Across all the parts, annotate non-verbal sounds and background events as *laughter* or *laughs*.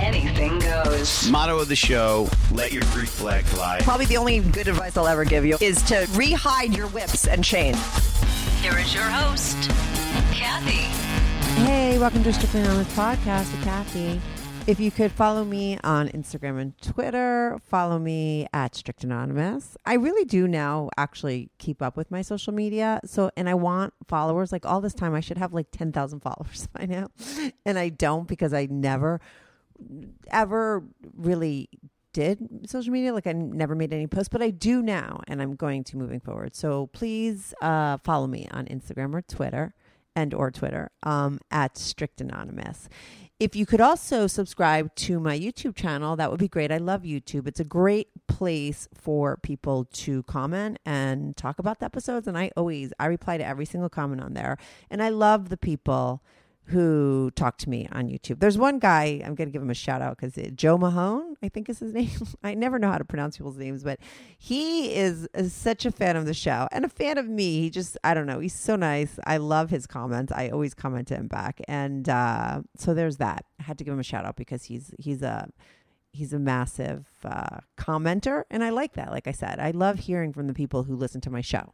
anything goes. Motto of the show let your Greek flag fly. Probably the only good advice I'll ever give you is to rehide your whips and chains. Here is your host, Kathy. Hey, welcome to Strictly Anonymous Podcast with Kathy. If you could follow me on Instagram and Twitter, follow me at Strict Anonymous. I really do now actually keep up with my social media. So, and I want followers. Like all this time, I should have like 10,000 followers *laughs* by now. And I don't because I never, ever really did social media. Like I never made any posts, but I do now. And I'm going to moving forward. So please uh, follow me on Instagram or Twitter and or Twitter um, at Strict Anonymous. If you could also subscribe to my YouTube channel, that would be great. I love YouTube. It's a great place for people to comment and talk about the episodes. And I always I reply to every single comment on there. And I love the people who talk to me on YouTube. There's one guy, I'm going to give him a shout out because Joe Mahone, I think is his *laughs* name. I never know how to pronounce people's names, but he is, is such a fan of the show and a fan of me. He just, I don't know, he's so nice. I love his comments. I always comment to him back. And uh, so there's that. I had to give him a shout out because he's, he's a, he's a massive uh, commenter and i like that like i said i love hearing from the people who listen to my show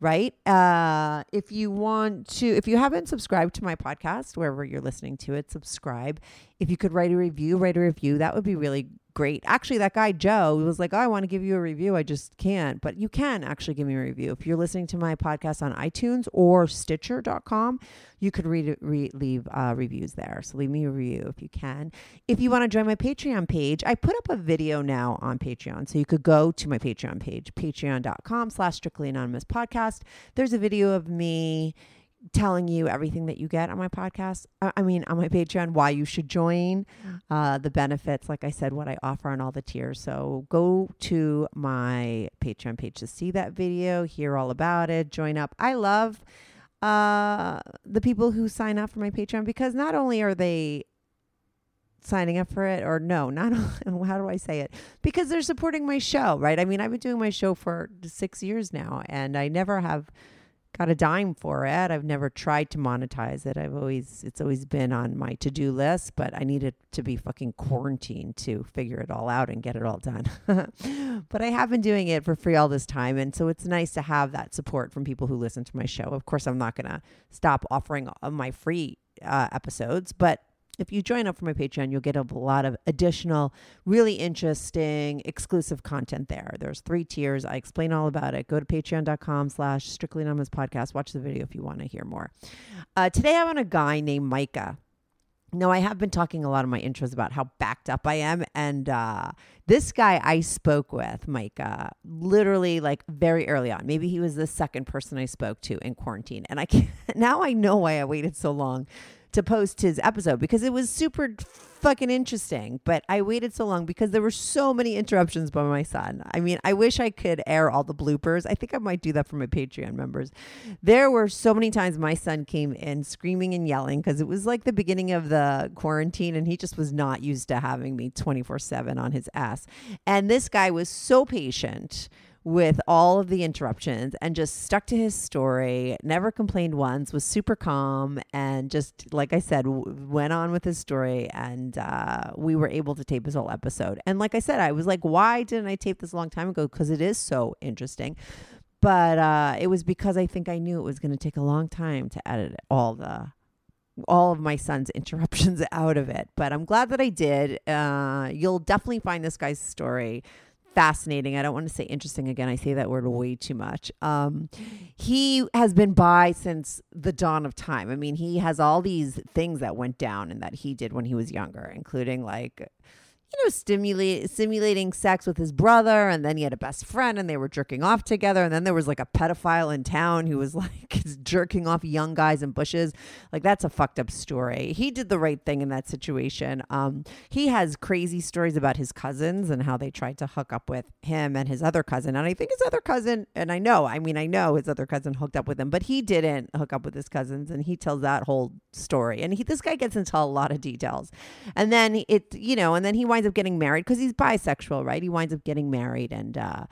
right? Uh, if you want to if you haven't subscribed to my podcast wherever you're listening to it subscribe. If you could write a review write a review. That would be really great. Actually that guy joe was like oh i want to give you a review. I just can't. But you can actually give me a review. If you're listening to my podcast on itunes or stitcher.com you could read, re- leave uh, reviews there. So leave me a review if you can. If you want to join my patreon page i put up a video now on patreon. So you could go to my patreon page patreon.com slash strictly anonymous podcast. There's a video of me telling you everything that you get on my podcast. I I mean, on my Patreon, why you should join, uh, the benefits, like I said, what I offer on all the tiers. So go to my Patreon page to see that video, hear all about it, join up. I love uh, the people who sign up for my Patreon because not only are they signing up for it or no not *laughs* how do i say it because they're supporting my show right i mean i've been doing my show for six years now and i never have got a dime for it. I've never tried to monetize it. I've always it's always been on my to-do list, but I needed to be fucking quarantined to figure it all out and get it all done. *laughs* but I have been doing it for free all this time and so it's nice to have that support from people who listen to my show. Of course, I'm not going to stop offering my free uh, episodes, but if you join up for my Patreon, you'll get a lot of additional, really interesting, exclusive content there. There's three tiers. I explain all about it. Go to patreon.com slash strictly anonymous podcast. Watch the video if you want to hear more. Uh, today I'm on a guy named Micah. No, I have been talking a lot of my intros about how backed up I am. And uh, this guy I spoke with, Micah, literally like very early on. Maybe he was the second person I spoke to in quarantine. And I can't, *laughs* now I know why I waited so long to post his episode because it was super fucking interesting. But I waited so long because there were so many interruptions by my son. I mean, I wish I could air all the bloopers. I think I might do that for my Patreon members. There were so many times my son came in screaming and yelling because it was like the beginning of the quarantine and he just was not used to having me 24 7 on his ass. And this guy was so patient with all of the interruptions and just stuck to his story, never complained once, was super calm, and just, like I said, w- went on with his story. And uh, we were able to tape his whole episode. And like I said, I was like, why didn't I tape this a long time ago? Because it is so interesting. But uh, it was because I think I knew it was going to take a long time to edit all the all of my son's *laughs* interruptions out of it. But I'm glad that I did. Uh, you'll definitely find this guy's story fascinating. I don't want to say interesting again. I say that word way too much. Um, he has been by since the dawn of time. I mean, he has all these things that went down and that he did when he was younger, including like, you know, stimulate simulating sex with his brother, and then he had a best friend, and they were jerking off together, and then there was like a pedophile in town who was *laughs* like jerking off young guys in bushes. Like that's a fucked up story. He did the right thing in that situation. Um, he has crazy stories about his cousins and how they tried to hook up with him and his other cousin, and I think his other cousin, and I know, I mean, I know his other cousin hooked up with him, but he didn't hook up with his cousins, and he tells that whole story, and he this guy gets into a lot of details, and then it, you know, and then he winds up getting married because he's bisexual, right? He winds up getting married and uh,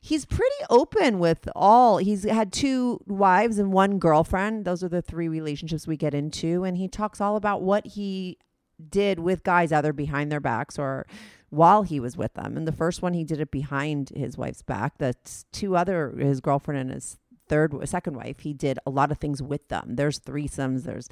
he's pretty open with all. He's had two wives and one girlfriend. Those are the three relationships we get into. And he talks all about what he did with guys either behind their backs or while he was with them. And the first one, he did it behind his wife's back. The two other, his girlfriend and his third, second wife, he did a lot of things with them. There's threesomes, there's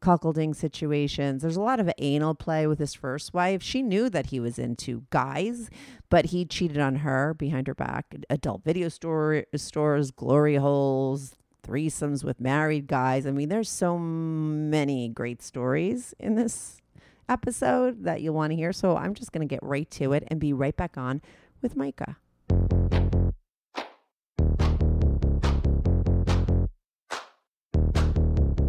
cuckolding situations. There's a lot of anal play with his first wife. She knew that he was into guys, but he cheated on her behind her back. Adult video store stores, glory holes, threesomes with married guys. I mean, there's so many great stories in this episode that you'll want to hear. So I'm just going to get right to it and be right back on with Micah.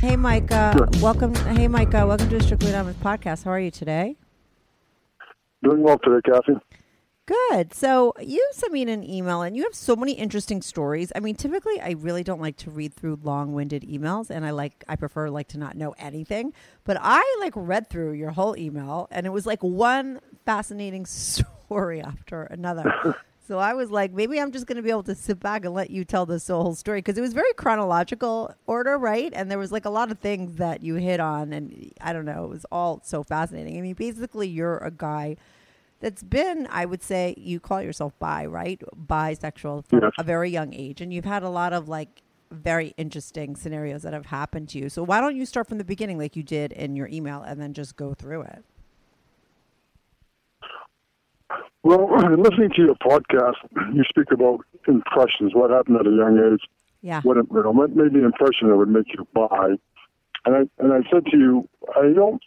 Hey, Micah. Welcome. Hey, Micah. Welcome to a Strictly Anonymous podcast. How are you today? Doing well today, Kathy. Good. So you sent me an email, and you have so many interesting stories. I mean, typically, I really don't like to read through long-winded emails, and I like I prefer like to not know anything. But I like read through your whole email, and it was like one fascinating *laughs* story after another. *laughs* So I was like, maybe I'm just going to be able to sit back and let you tell this whole story because it was very chronological order, right? And there was like a lot of things that you hit on, and I don't know, it was all so fascinating. I mean, basically, you're a guy that's been, I would say, you call yourself bi, right? Bisexual from Yes. a very young age, and you've had a lot of like very interesting scenarios that have happened to you. So why don't you start from the beginning, like you did in your email, and then just go through it? Well, *clears throat* listening to your podcast, you speak about impressions, what happened at a young age, Yeah. what you know, what made the impression that would make you buy. And I and I said to you, I don't.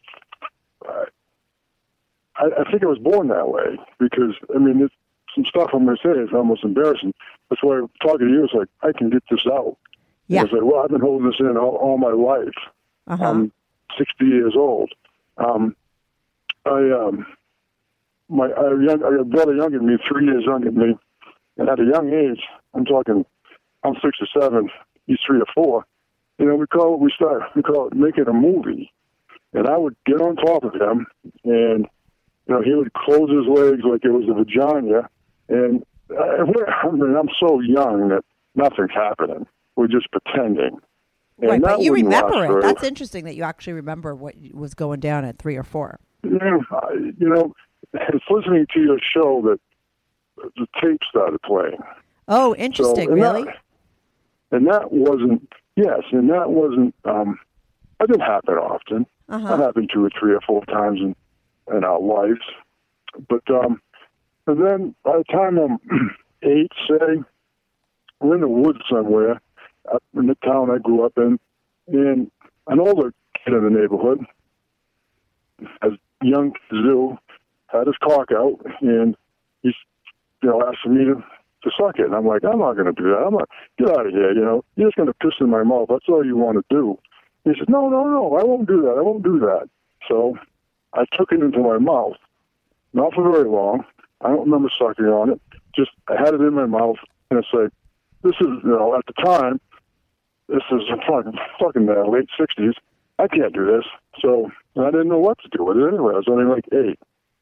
I, I think I was born that way because I mean, it's, some stuff I'm going to say is almost embarrassing. That's why I'm talking to you. It's like I can get this out. Yeah. It's like, well, I've been holding this in all, all my life. Uh-huh. I'm 60 years old. Um, I um, my a young, a brother younger than me, three years younger than me, and at a young age, I'm talking, I'm six or seven, he's three or four. You know, we call it, we start we call it making a movie, and I would get on top of him, and you know he would close his legs like it was a vagina, and I, I mean I'm so young that nothing's happening. We're just pretending. And Right, but you remember it. very That's interesting that you actually remember what was going down at three or four. Yeah, you know, it's listening to your show that the tape started playing. Oh, interesting. and really? That, and that wasn't, yes, and that wasn't, um, that didn't happen often. Uh-huh. That happened two or three or four times in, in our lives. But, um, and then by the time I'm *clears throat* eight, say, we're in the woods somewhere, up in the town I grew up in, and an older kid in the neighborhood, as young kids do, had his cock out, and he's, you know, asking me to, to suck it. And I'm like, I'm not going to do that. I'm not, get out of here, you know. You're just going to piss in my mouth. That's all you want to do. He said, no, no, no, I won't do that. I won't do that. So I took it into my mouth, not for very long. I don't remember sucking on it. Just I had it in my mouth, and it's like, this is, you know, at the time, this is fucking, fucking uh, late 60s. I can't do this. So I didn't know what to do with it anyway. I was only like eight.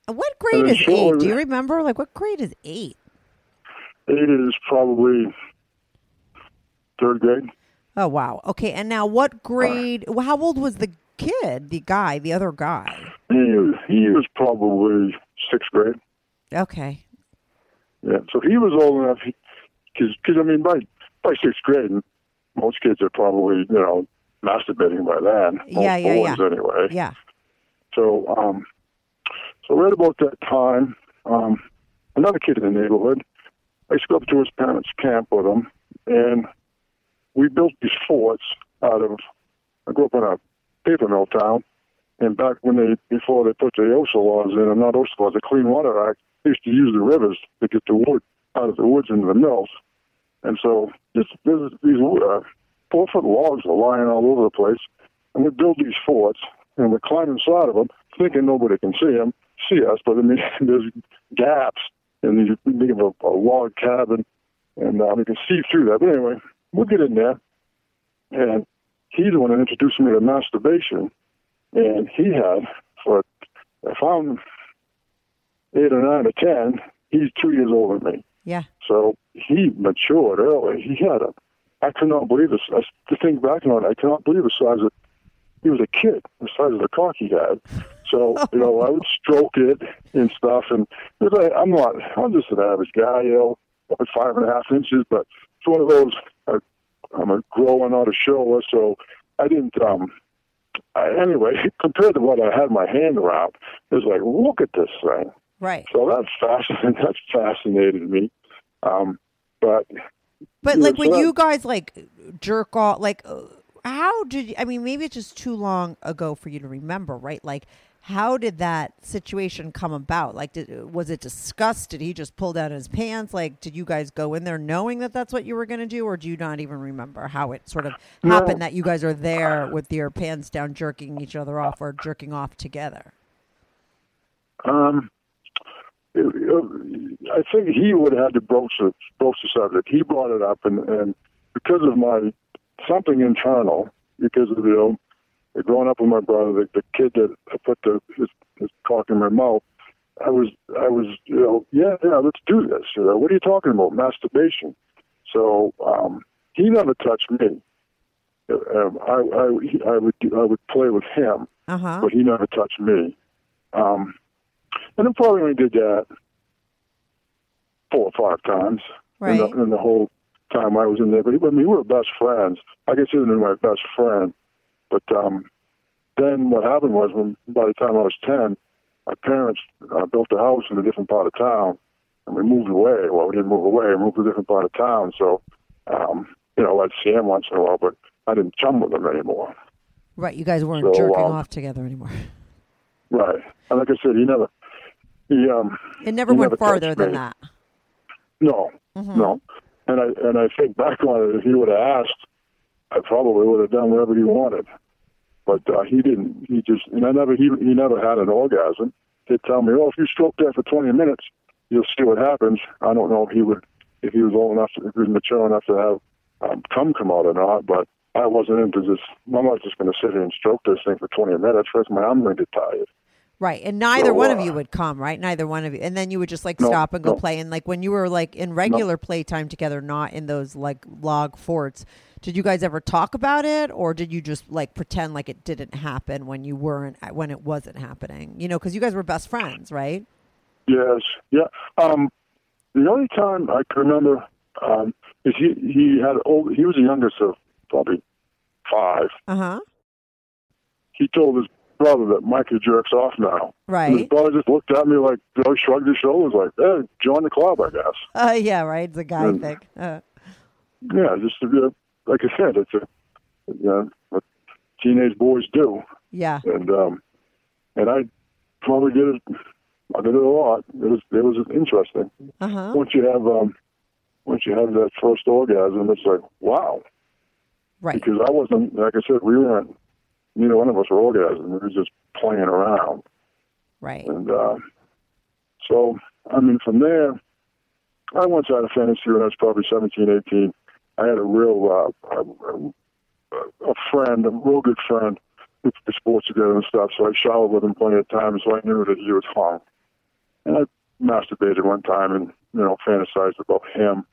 What grade Uh, is sure. eight? Do you remember? Like, what grade is eight? Eight is probably third grade. Oh, wow. Okay. And now, what grade? well, how old was the kid, the guy, the other guy? He was, he was probably sixth grade. Okay. Yeah, so he was old enough because because I mean by by sixth grade, most kids are probably you know masturbating by then. Yeah, yeah, boys yeah. Anyway, Yeah. so um, so right about that time, um, another kid in the neighborhood, I used to go up to his parents' camp with him, and we built these forts out of. I grew up in a paper mill town, and back when they before they put the OSHA laws in, and not OSHA laws, the Clean Water Act, they used to use the rivers to get the wood out of the woods into the mills, and so this, this these uh, four foot logs were lying all over the place, and we build these forts, and we climb inside of them, thinking nobody can see them, see us, but I mean *laughs* there's gaps in these big of a, a log cabin, and um, you can see through that. But anyway, we'll get in there, and he's the one that introduced me to masturbation, and he had for if I'm eight or nine or ten, he's two years older than me. Yeah. So he matured early. He had a, I could not believe this. I, to think back on it, I cannot believe the size of, he was a kid, the size of the cock he had. So, you know, I would stroke it and stuff. And like, I'm not, I'm just an average guy, you know, five and a half inches, but it's one of those, uh, I'm a grower, not a shower. So I didn't, um, I, anyway, *laughs* compared to what I had my hand around, it was like, look at this thing. Right. So that's fascinating. *laughs* That's fascinated me. Um, but But like when that- you guys like jerk off, like uh, how did you, I mean? Maybe it's just too long ago for you to remember, right? Like how did that situation come about? Like, did, was it discussed? Did he just pull down his pants? Like, did you guys go in there knowing that that's what you were going to do, or do you not even remember how it sort of No. happened that you guys are there with your pants down, jerking each other off, or jerking off together? um, it, I think he would have had to broach the broach the subject. He brought it up, and and because of my something internal, because of you know, growing up with my brother, the, the kid that I put the his, his cock in my mouth. I was, I was, you know, yeah, yeah, let's do this. You know, what are you talking about? Masturbation. So um, he never touched me. Um, I, I, I would, I would play with him, Uh huh. but he never touched me. Um, and then probably only did that four or five times in, Right. the, in the whole time I was in there. But I mean, we were best friends. I consider him my best friend. But um, then what happened was, when by the time I was ten, my parents uh, built a house in a different part of town, and we moved away. Well, we didn't move away; we moved to a different part of town. So, um, you know, I'd see him once in a while, but I didn't chum with him anymore. Right. You guys weren't So, jerking um, off together anymore. Right. And like I said, he never, he um, It never went never farther than that. No, Mm-hmm. no. And I and I think back on it, if he would have asked, I probably would have done whatever he wanted. But uh, he didn't. He just and I never he he never had an orgasm. He'd tell me, "Oh, if you stroke that for 20 minutes, you'll see what happens." I don't know if he would, if he was old enough, to, if he was mature enough to have um, cum come out or not. But I wasn't into this. I'm not just going to sit here and stroke this thing for 20 minutes. First, my arm going to get tired. Right. And neither So, one of uh, you would come, right? Neither one of you. And then you would just like No, stop and go no. play. And like when you were like in regular playtime together, not in those like log forts, did you guys ever talk about it or did you just like pretend like it didn't happen when you weren't, when it wasn't happening? You know, because you guys were best friends, right? Yes, yeah. Um, the only time I can remember um, is he he had old. He was the youngest of probably five. Uh huh. He told his brother that Mikey jerks off now. And his brother just looked at me like, you know, shrugged his shoulders like, "Hey, join the club, I guess." Uh, yeah, right. It's a guy Mm. thing. Uh, Yeah, just to be, like I said, it's a, you know, what teenage boys do, yeah. and um, and I probably did it. I did it a lot. It was it was interesting. Uh huh. once you have um once you have that first orgasm it's like wow Right. because i wasn't like i said we weren't neither one of us were orgasming we were just playing around Right. and uh, so i mean from there i once had a fantasy when i was probably 17 18 i had a real uh, a, a friend a real good friend we played sports together and stuff so i showered with him plenty of times so i knew that he was hung and i masturbated one time and you know fantasized about him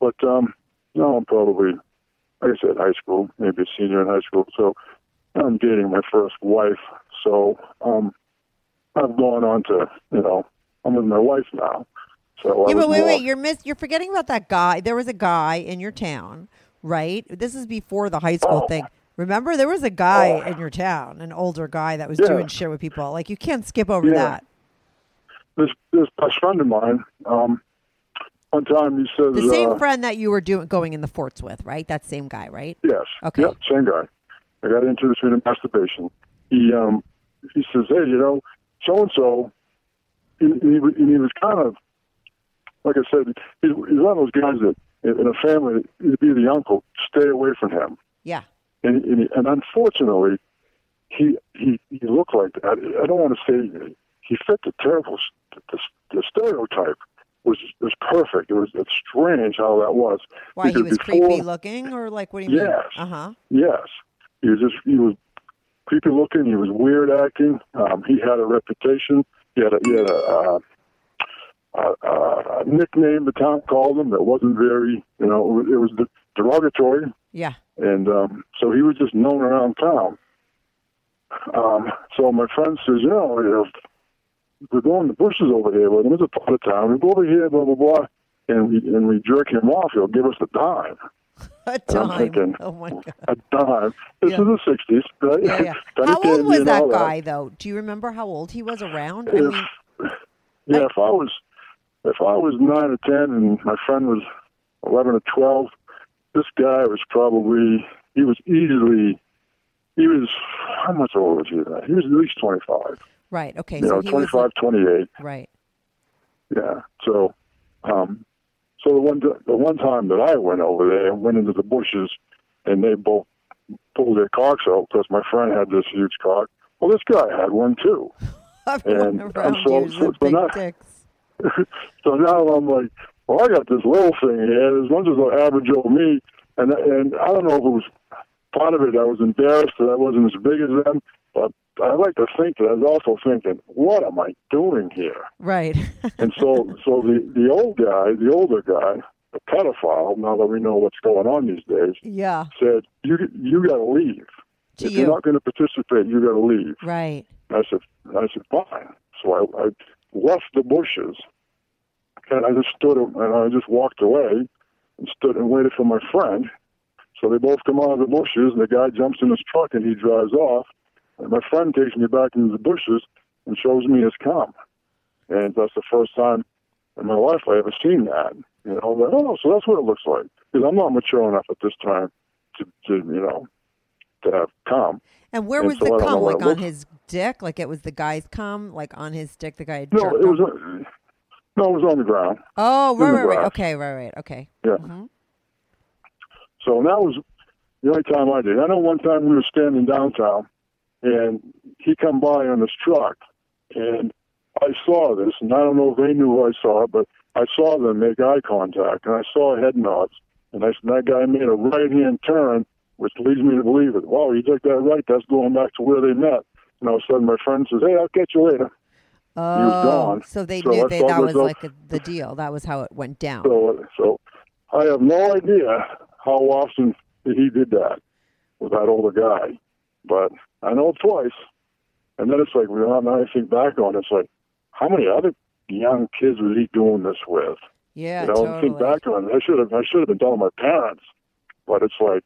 but um no i'm probably like i said high school maybe a senior in high school so i'm dating my first wife so um i've gone on to you know I'm with my wife now. So Yeah, but wait, more- wait, you're miss you're forgetting about that guy. There was a guy in your town, right? This is before the high school Oh. thing. Remember, there was a guy in your town, an older guy that was Yeah. doing shit with people. Like you can't skip over Yeah. that. this this best friend of mine. Um, one time he says, The same uh, friend that you were doing going in the forts with, right? That same guy, right? Yes. Okay. Yep, same guy. I got into this with masturbation. He um he says, hey, you know, so and so. And he, was- and he was kind of, like I said, he's, he's one of those guys that in a family, he'd be the uncle, stay away from him. Yeah. And and, he, and unfortunately, he he he looked like that. I don't want to say he fit the terrible the, the stereotype was was perfect. It was it's strange how that was. Why he was before- creepy looking, or like what do you mean? Yes. Uh huh. Yes, he was just he was creepy looking. He was weird acting. Um, he had a reputation. He had a he had a, uh, a, nickname the town called him that wasn't very you know it was derogatory, Yeah. and um, so he was just known around town. Um, so my friend says, you know, we're going to the bushes over here with him. It's a part of town. We go over here, blah blah blah, and we and we jerk him off. He'll give us a dime. A dime. Thinking, Oh my god. a dime. This Yeah. is the '60s, right? Yeah, yeah. *laughs* How old was that guy though? Do you remember how old he was around? I mean, *laughs* yeah, if I was if I was nine or ten and my friend was eleven or twelve, this guy was probably he was easily he was how much older was he then? He was at least twenty five. right. Okay. You so know, he twenty was five, twenty eight. right. Yeah. So, um, so the one the one time that I went over there, and went into the bushes, and they both pulled their cocks out because my friend had this huge cock. Well, this guy had one too. *laughs* And I'm so- is so the it's big not- dicks. so now I'm like, well, I got this little thing here. As much as the average old me, and and I don't know if it was part of it. I was embarrassed that I wasn't as big as them, but I like to think that I was also thinking, what am I doing here? Right. *laughs* And so, so the the old guy, the older guy, the pedophile. Now that we know what's going on these days, yeah. said you you got to leave. To if you. you're not going to participate, you got to leave. Right. I said, I said, fine. So I, I left the bushes, and I just stood and I just walked away and stood and waited for my friend. So they both come out of the bushes, and the guy jumps in his truck and he drives off. And my friend takes me back into the bushes and shows me his cum. And that's the first time in my life I ever seen that. You know, like, oh, so that's what it looks like. Because I'm not mature enough at this time to, to you know, to have cum. And where And was so the cum? Like on his dick? Like it was the guy's cum? Like on his dick, the guy had No, it was uh, no, it was on the ground. Oh, right, right, right. Okay, right, right. Okay. Yeah. Mhm. So that was the only time I did. I know one time we were standing downtown, and he come by on his truck, and I saw this, and I don't know if they knew I saw it, but I saw them make eye contact, and I saw head nods, and I, that guy made a right hand turn, which leads me to believe it. Wow, you took that right. That's going back to where they met. And all of a sudden, my friend says, "Hey, I'll catch you later." Oh, so they So knew they, that was like a, the deal. That was how it went down. So, so I have no idea how often he did that with that older guy, but I know twice. And then it's like, well, now I think back on it, it's like, how many other young kids was he doing this with? yeah, you know, totally. think back on it. I should have, I should have been telling my parents, but it's like,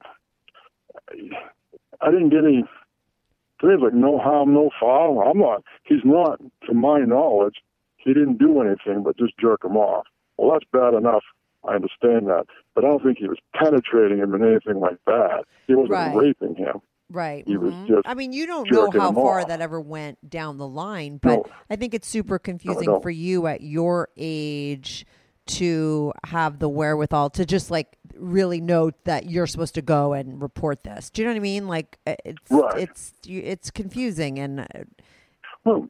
I didn't get any. Me, no harm, no foul. I'm not. He's not, to my knowledge, he didn't do anything but just jerk him off. Well, that's bad enough. I understand that, but I don't think he was penetrating him in anything like that. He wasn't Right. raping him. Right. Mhm. just I mean, you don't know how far off. that ever went down the line, but No. I think it's super confusing don't. for you at your age to have the wherewithal to just like really know that you're supposed to go and report this. Do you know what I mean? Like uh, it's Right. it's it's confusing and uh, Well,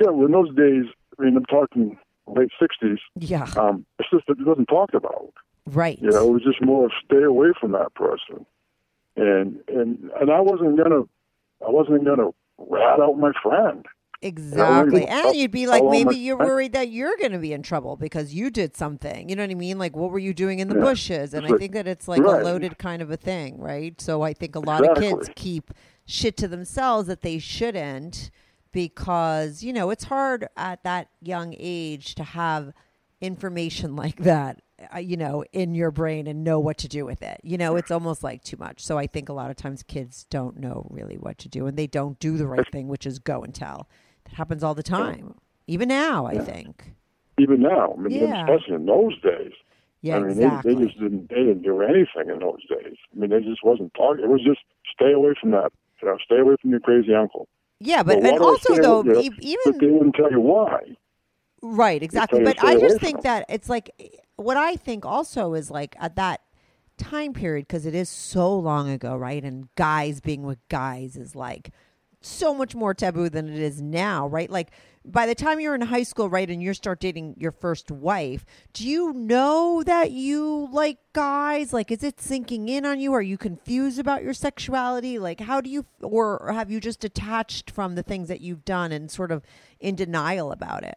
yeah. Well, in those days, I mean, I'm talking late '60s. yeah, Um, it's just that it wasn't talked about. right. You know, it was just more of stay away from that person. And and and I wasn't gonna I wasn't gonna rat out my friend. Exactly. And you'd be like, maybe you're worried that you're going to be in trouble because you did something. You know what I mean? Like, what were you doing in the Yeah. bushes? And I think that it's like a loaded kind of a thing, right? So I think a lot of kids keep shit to themselves that they shouldn't because you know it's hard at that young age to have information *laughs* like that uh, you know in your brain and know what to do with it you know it's almost like too much so i think a lot of times kids don't know really what to do and they don't do the right thing which is go and tell that happens all the time even now i think Even now, I mean, Yeah. especially in those days. yeah I mean, exactly they, they just didn't they didn't do anything in those days. I mean, they just wasn't talking. It was just stay away from that. You know, stay away from your crazy uncle. yeah but why and also though even But they wouldn't tell you why. Right, exactly. But I just think that it's like what I think also is like at that time period because it is so long ago, right? And guys being with guys is like so much more taboo than it is now, right? Like by the time you're in high school, right, and you start dating your first wife, do you know that you like guys? Like, is it sinking in on you? Are you confused about your sexuality? Like, how do you, or have you just detached from the things that you've done and sort of in denial about it?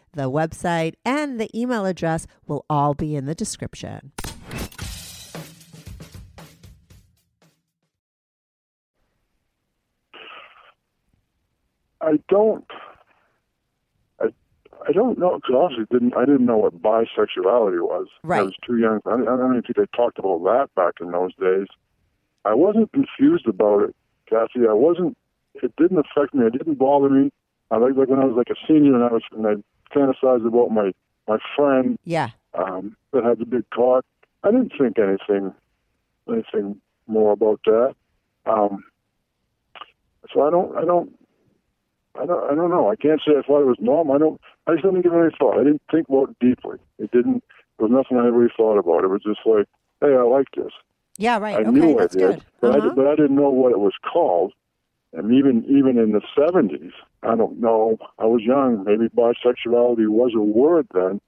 the website, and the email address will all be in the description. I don't. I I don't know because obviously didn't I didn't know what bisexuality was. I was too young. I, I don't even think they talked about that back in those days. I wasn't confused about it, Kathy. I wasn't. It didn't affect me. It didn't bother me. I like like when I was like a senior and I was and I fantasized about my my friend Yeah. um, that had the big cock. I didn't think anything anything more about that. Um, so I don't I don't I don't I don't know. I can't say I thought it was normal. I don't I just didn't give it any thought. I didn't think about it deeply. It didn't there was nothing I really thought about. It was just like, hey, I like this. Yeah, right. I okay, knew that's I did, good. but, Uh-huh. did- but I didn't know what it was called. And even even in the seventies, I don't know. I was young. Maybe bisexuality was a word then.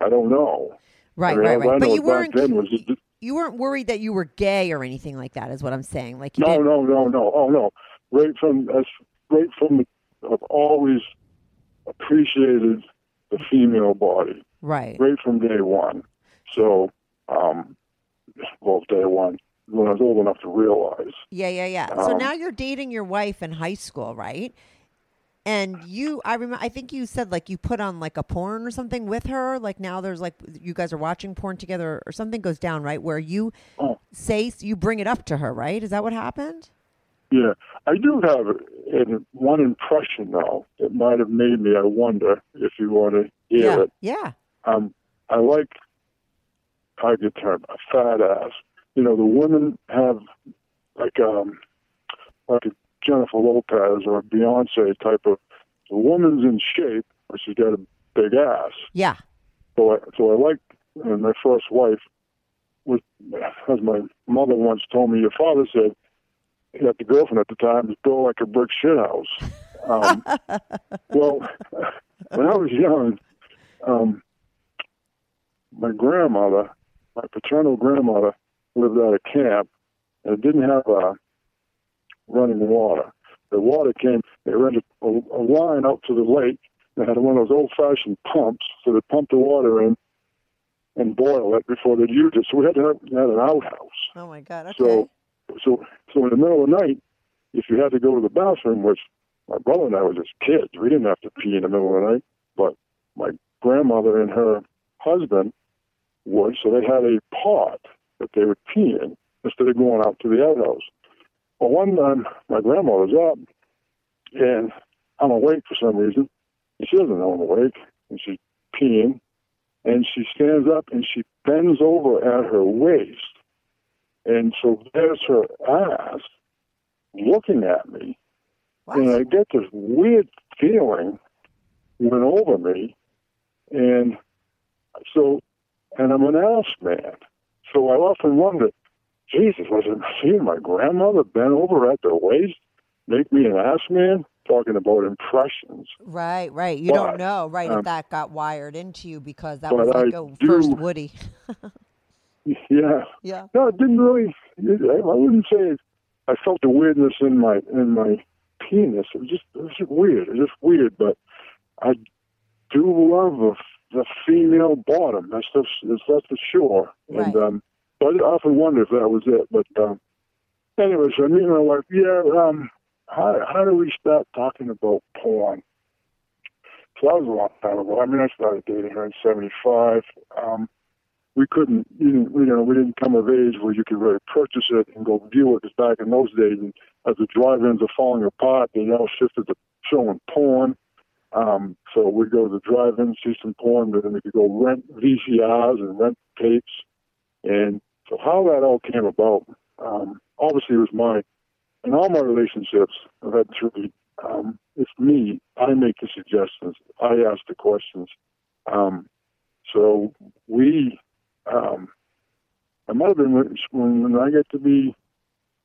I don't know. Right, I mean, right, right. But you weren't just, you weren't worried that you were gay or anything like that, is what I'm saying. Like you no, didn't. no, no, no. Oh no! Right from as right from I've always appreciated the female body Right. right from day one. So, um, well, day one when I was old enough to realize. Yeah, yeah, yeah. so Um, now you're dating your wife in high school, right? And you, I remember, I think you said like you put on like a porn or something with her. Like now there's like you guys are watching porn together or something goes down, right? Where you Oh. say you bring it up to her, right? Is that what happened? Yeah, I do have one impression though. It might have made me. I wonder if you want to hear yeah, it. yeah, um, I like how you term a fat ass. You know, the women have like um like a Jennifer Lopez or a Beyonce type of the woman's in shape, but she's got a big ass. yeah. So I so I like and my first wife was as my mother once told me, your father said he had the girlfriend at the time was built like a brick shit house. Um, *laughs* well, *laughs* when I was young, um, my grandmother, my paternal grandmother, lived out of camp and it didn't have uh, running water. The water came, they ran a, a line out to the lake. They had one of those old fashioned pumps, so they pumped the water in and boil it before they'd use it. So we had to have, had an outhouse. Oh my god. Okay. So, so, so in the middle of the night, if you had to go to the bathroom, which my brother and I were just kids, we didn't have to pee in the middle of the night, but my grandmother and her husband would, so they had a pot that they were pee in instead of going out to the outhouse. Well, one time my grandmother's up, and I'm awake for some reason, and she doesn't know I'm awake, and she's peeing, and she stands up and she bends over at her waist, and so there's her ass, looking at me, What? and I get this weird feeling went over me, and so, and I'm an ass man, so I often wonder, Jesus, was it seeing my grandmother bent over at the waist, make me an ass man? Talking about impressions. Right, right. You But, don't know, right, if um, that got wired into you because that was like I a do- first Woody. *laughs* Yeah. yeah. No, it didn't really. I wouldn't say I felt the weirdness in my in my penis. It was just it was just weird. It was just weird, but I do love the, the female bottom. That's that's, that's for sure. And um, but I often wonder if that was it. But um, anyways, I mean, my wife. Yeah. Um, how how do we stop talking about porn? So that was a long time ago. I mean, I started dating her in '75. Um, we couldn't, you didn't, you know, we didn't come of age where you could really purchase it and go view it. Because back in those days, and as the drive-ins are falling apart, they now shifted to showing porn. Um, so we'd go to the drive-in, see some porn, but then we could go rent VCRs and rent tapes. And so how that all came about, um, obviously, it was my, in all my relationships, I've had three. Um, it's me. I make the suggestions. I ask the questions. Um, so we um, I might have been when, when I got to be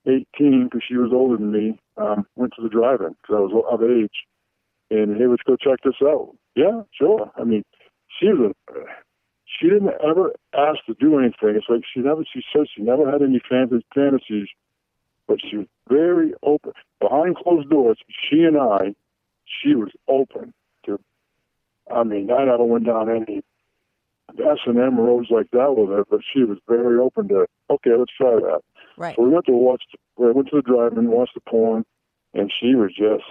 18 because she was older than me. Um, went to the drive-in because I was of age, and hey, let's go check this out. Yeah, sure. I mean, she was a, she didn't ever ask to do anything. It's like she never. She said she never had any fantasies, but she was very open behind closed doors. She and I, she was open to. I mean, I never went down any S and M roads like that with her, but she was very open to. Okay, let's try that. Right. So we went to watch. The, We went to the drive-in, watched the porn, and she was just.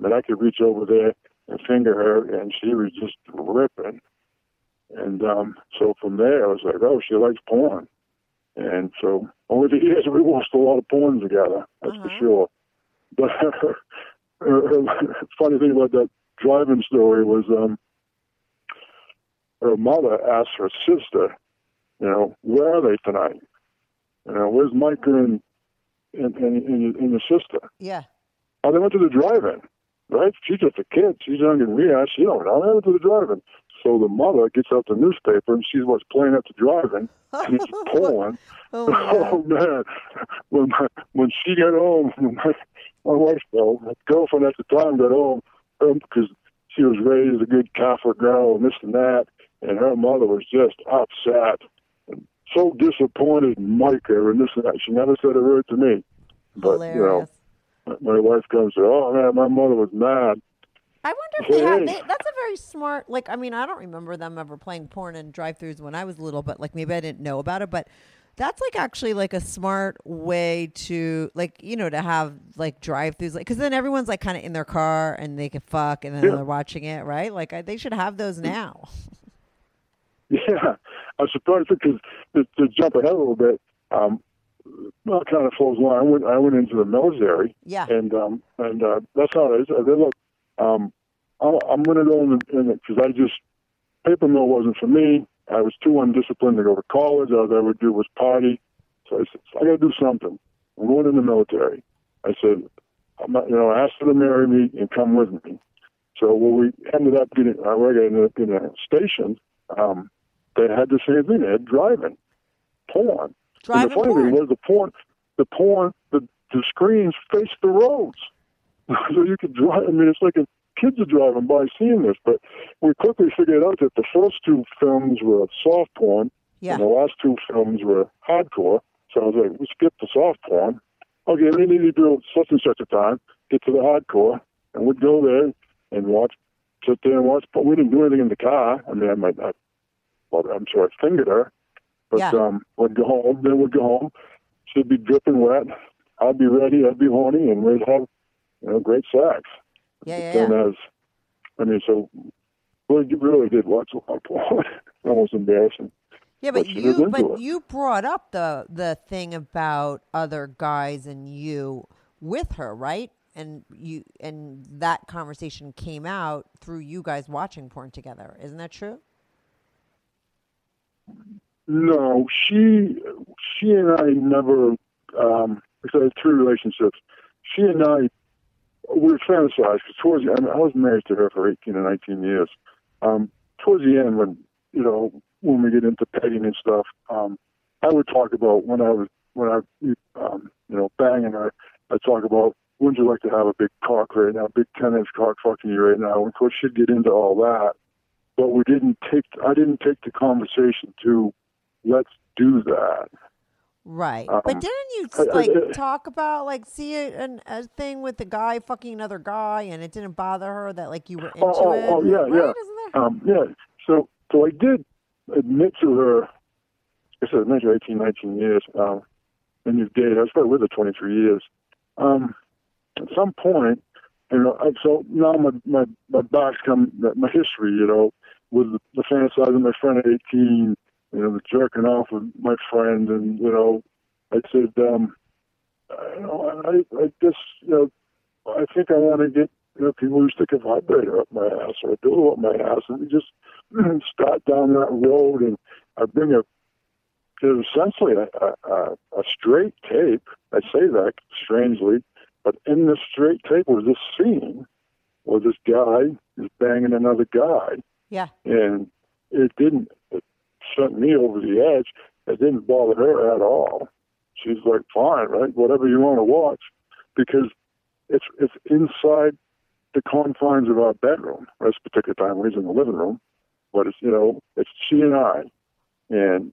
Mean, I could reach over there and finger her, and she was just ripping. And um, so from there, I was like, oh, she likes porn. And so over the *laughs* years, we watched a lot of porn together. That's for Uh-huh. sure. But *laughs* her, her, her funny thing about that driving story was um, her mother asked her sister, you know, where are they tonight? You know, where's Micah and and and, and, and your sister? Yeah. Oh, they went to the drive-in, right? She's just a kid. She's younger than we are. She don't know. how to to the drive-in. So the mother gets out the newspaper and sees what's playing at the drive-in. And it's *laughs* porn. Oh, my *laughs* Oh man! When my, when she got home, *laughs* when my my wife, well, my girlfriend at the time got home um, because she was raised a good Catholic girl and this and that, and her mother was just upset and so disappointed in Micah and this and that. She never said a word to me, but you know, Hilarious. My wife comes oh man, my mother was mad. I wonder if they have. They, that's a very smart. Like, I mean, I don't remember them ever playing porn in drive-throughs when I was little, but like maybe I didn't know about it. But that's like actually like a smart way to like you know to have like drive-throughs, like because then everyone's like kind of in their car and they can fuck and then Yeah. they're watching it, right? Like I, they should have those now. *laughs* Yeah, I was surprised because to, to jump ahead a little bit, um, well, it kind of flows along. I went, I went into the military, Yeah. and um, and uh, that's how it is. I said, look, um, I'm, I'm going to go in in because I just paper mill wasn't for me. I was too undisciplined to go to college. All I would do was party. So I said, I got to do something. I'm going in the military. I said, I'm not, you know, I asked her to marry me and come with me. So when we ended up getting, I ended up getting a station. Um, they had the same thing. They had driving, porn. Driving the funny porn. thing was the porn, the porn, the the screens faced the roads, *laughs* so you could drive. I mean, it's like a, kids are driving by seeing this. But we quickly figured out that the first two films were soft porn, Yeah. and the last two films were hardcore. So I was like, we skip the soft porn. Okay, we need to do such and such a time. Get to the hardcore, and we'd go there and watch, sit there and watch. But we didn't do anything in the car. I mean, I might not. Well, I'm sure I fingered her, but Yeah. um, we'd go home. Then we'd go home. She'd be dripping wet. I'd be ready. I'd be horny, and we'd have, you know, great sex. Yeah, yeah, And yeah. as, I mean, so we really did watch a lot of porn. *laughs* Almost embarrassing. Yeah, but but you but it. you brought up the the thing about other guys and you with her, right? And you and that conversation came out through you guys watching porn together. Isn't that true? No, she she and I never um because I had three relationships. she and I we were fantasized because towards the, I, mean, I was married to her for 18 or 19 years. Um, towards the end, when you know when we get into pegging and stuff, um, I would talk about when I was when I um, you know banging her. I talk about wouldn't you like to have a big cock right now, big 10 inch cock fucking you right now? Of course, she'd get into all that, but we didn't take. I didn't take the conversation to let's do that. Right. Um, but didn't you I- I- like I- talk about like see a, a thing with the guy fucking another guy and it didn't bother her that like you were into Oh, oh, it? oh, yeah, right? yeah. Um, yeah. So, so I did admit to her. I said, to her 18, 19 years. Um, and you've dated. I was probably with her 23 years. Um, at some point, you know, I, so now my, my, my back's come, my history, you know, with the, the fantasizing my friend at 18, you know, the jerking off with my friend, and, you know, I said, um, I, you know, I, I just, you know, I think I want to get you know, people who stick a vibrator up my ass or a dildo up my ass, and we just *clears throat* start down that road, and I bring a, it was essentially a, a, a straight tape. I say that strangely, but in this straight tape was this scene where this guy is banging another guy, Yeah. and it didn't. It sent me over the edge. It didn't bother her at all. She's like, fine, right, whatever you want to watch, because it's it's inside the confines of our bedroom. At this particular time, we was in the living room, but it's you know, it's she and I, and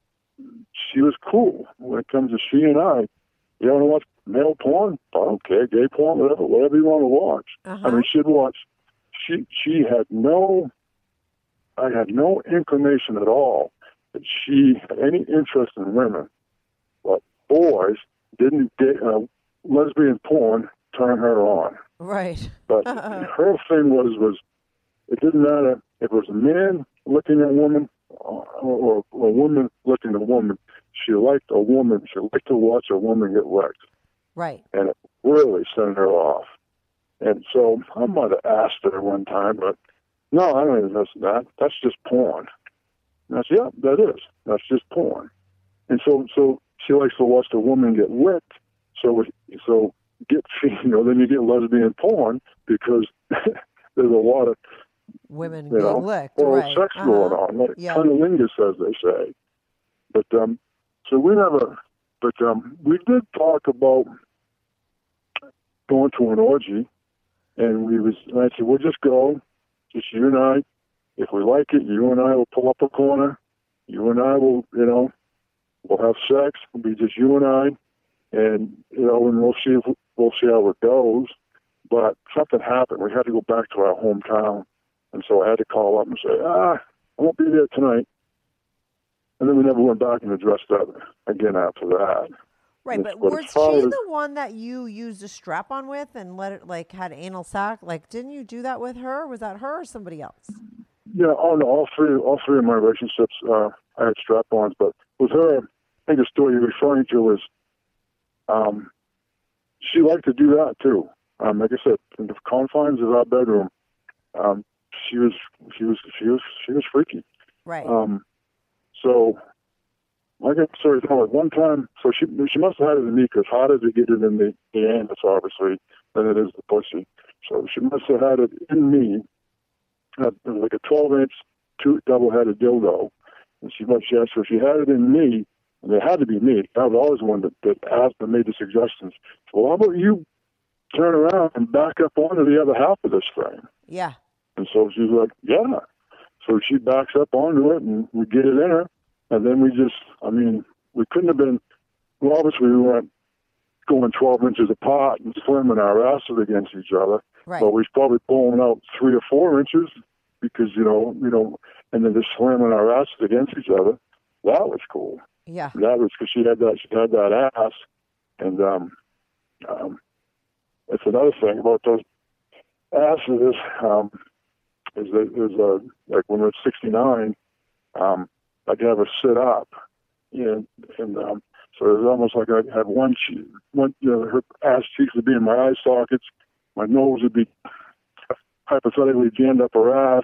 she was cool when it comes to she and I. You want to watch male porn? I don't care, gay porn, whatever, whatever you want to watch. Uh-huh. I mean, she'd watch. She she had no. I had no inclination at all that she had any interest in women, but boys didn't get uh, lesbian porn turn her on. Right. But *laughs* her thing was was it didn't matter if it was a man looking at a woman or, or a woman looking at a woman. She liked a woman. She liked to watch a woman get wrecked, Right. and it really sent her off. And so I might have asked her one time, but no, I don't even to that. That's just porn. And I said, yeah, that is. That's just porn. And so, so she likes to watch the woman get licked. So, so get *laughs* you know, then you get lesbian porn because *laughs* there's a lot of Women you being know licked. oral right. sex Uh-huh. going on, like Yeah. cunnilingus, as they say. But um, so we never. But um, we did talk about going to an orgy, and we was. And I said, we'll just go, just you and I. If we like it, you and I will pull up a corner. You and I will, you know, we'll have sex. It'll be just you and I, and you know, and we'll see if we'll see how it goes. But something happened. We had to go back to our hometown, and so I had to call up and say, ah, I won't be there tonight. And then we never went back and addressed that again after that. Right, It's but was she the one that you used a strap on with and let it like had anal sac? Like, didn't you do that with her? Was that her or somebody else? Yeah, oh no, all three, all three of my relationships, uh, I had strap-ons, but with her, I think the story you're referring to was, um, she liked to do that too. Um, like I said, in the confines of our bedroom, um, she was, she was, she was, she was freaky. Right. Um, so, like I sorry, no, at one time, so she she must have had it in me because harder to get it in the the anus, obviously, than it is the pussy. So she must have had it in me, uh, like a 12 inch two double-headed dildo, and she must yeah, so she had it in me, and it had to be me. I was always the one that that asked and made the suggestions. Well, how about you turn around and back up onto the other half of this thing? yeah. And so she's like, yeah. So she backs up onto it, and we get it in her. And then we just, I mean, we couldn't have been, well, obviously we weren't going 12 inches apart and slamming our asses against each other. Right. But we was probably pulling out three or four inches because, you know, you know, and then just slamming our asses against each other. That was cool. yeah. That was because she had that, she had that ass. And, um, um, it's another thing about those asses, um, is that is a like when we're 69, um, I'd have her sit up, and and um, so it was almost like I had one cheek, one you know her ass cheeks would be in my eye sockets, my nose would be hypothetically jammed up her ass,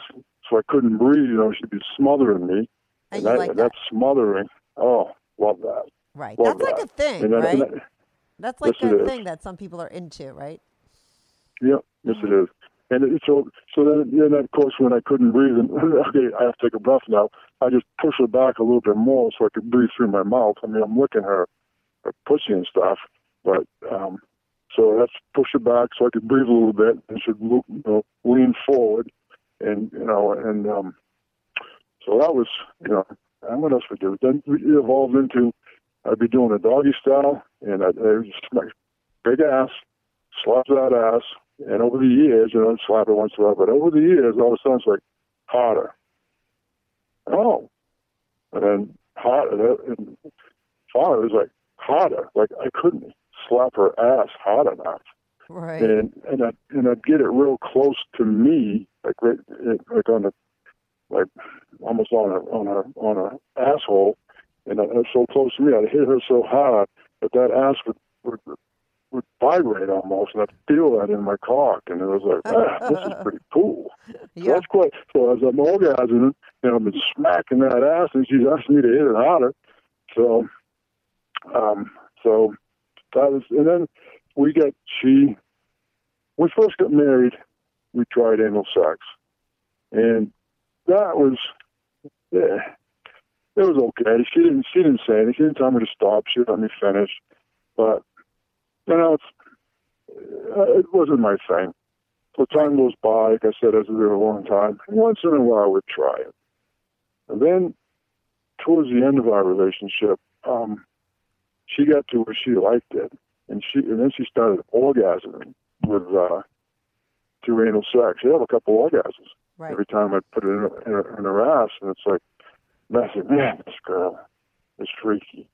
so I couldn't breathe. You know, she'd be smothering me, And that, you like that? that smothering. Oh, love that. Right. Love That's like a thing, And right? and That's like Yes, a is. thing that some people are into, right? Yeah, yes it is. And it, so, so then, then of course, when I couldn't breathe, and *laughs* okay, I have to take a breath now. I just push her back a little bit more so I could breathe through my mouth. I mean, I'm licking her, her pussy and stuff, but um, so that's push her back so I could breathe a little bit and should you know, lean forward, and you know, and um, so that was, you know, and what else we do? Then it evolved into I'd be doing a doggy style, and I'd, just my big ass, slap that ass, and over the years, you know, I'd slap it once in a while, but over the years, all of a sudden it's like harder. Oh, and then harder, and harder was like harder. Like I couldn't slap her ass hard enough Right. and and I and I'd get it real close to me, like right, like on the, like almost on her on her on her asshole, and was so close to me, I'd hit her so hard that that ass would would would vibrate almost, and I'd feel that in my cock, and it was like, ah, this is pretty *laughs* cool. So yeah. that's quite. So as I'm orgasming, know, I've been smacking that ass, and she's asking me to hit it harder. So, um, so that was, and then we got she. We first got married, we tried anal sex, and that was, yeah, it was okay. She didn't, she didn't say anything. She didn't tell me to stop. She let me finish, but you know, uh, it wasn't my thing. So time goes by, like I said, as a long time. Once in a while, I would try it. And then, towards the end of our relationship, um, she got to where she liked it, and she and then she started orgasming with uh, through anal sex. She had a couple orgasms Right. every time I put it in her, in her, in her ass, and it's like, and I said, man, this girl is freaky.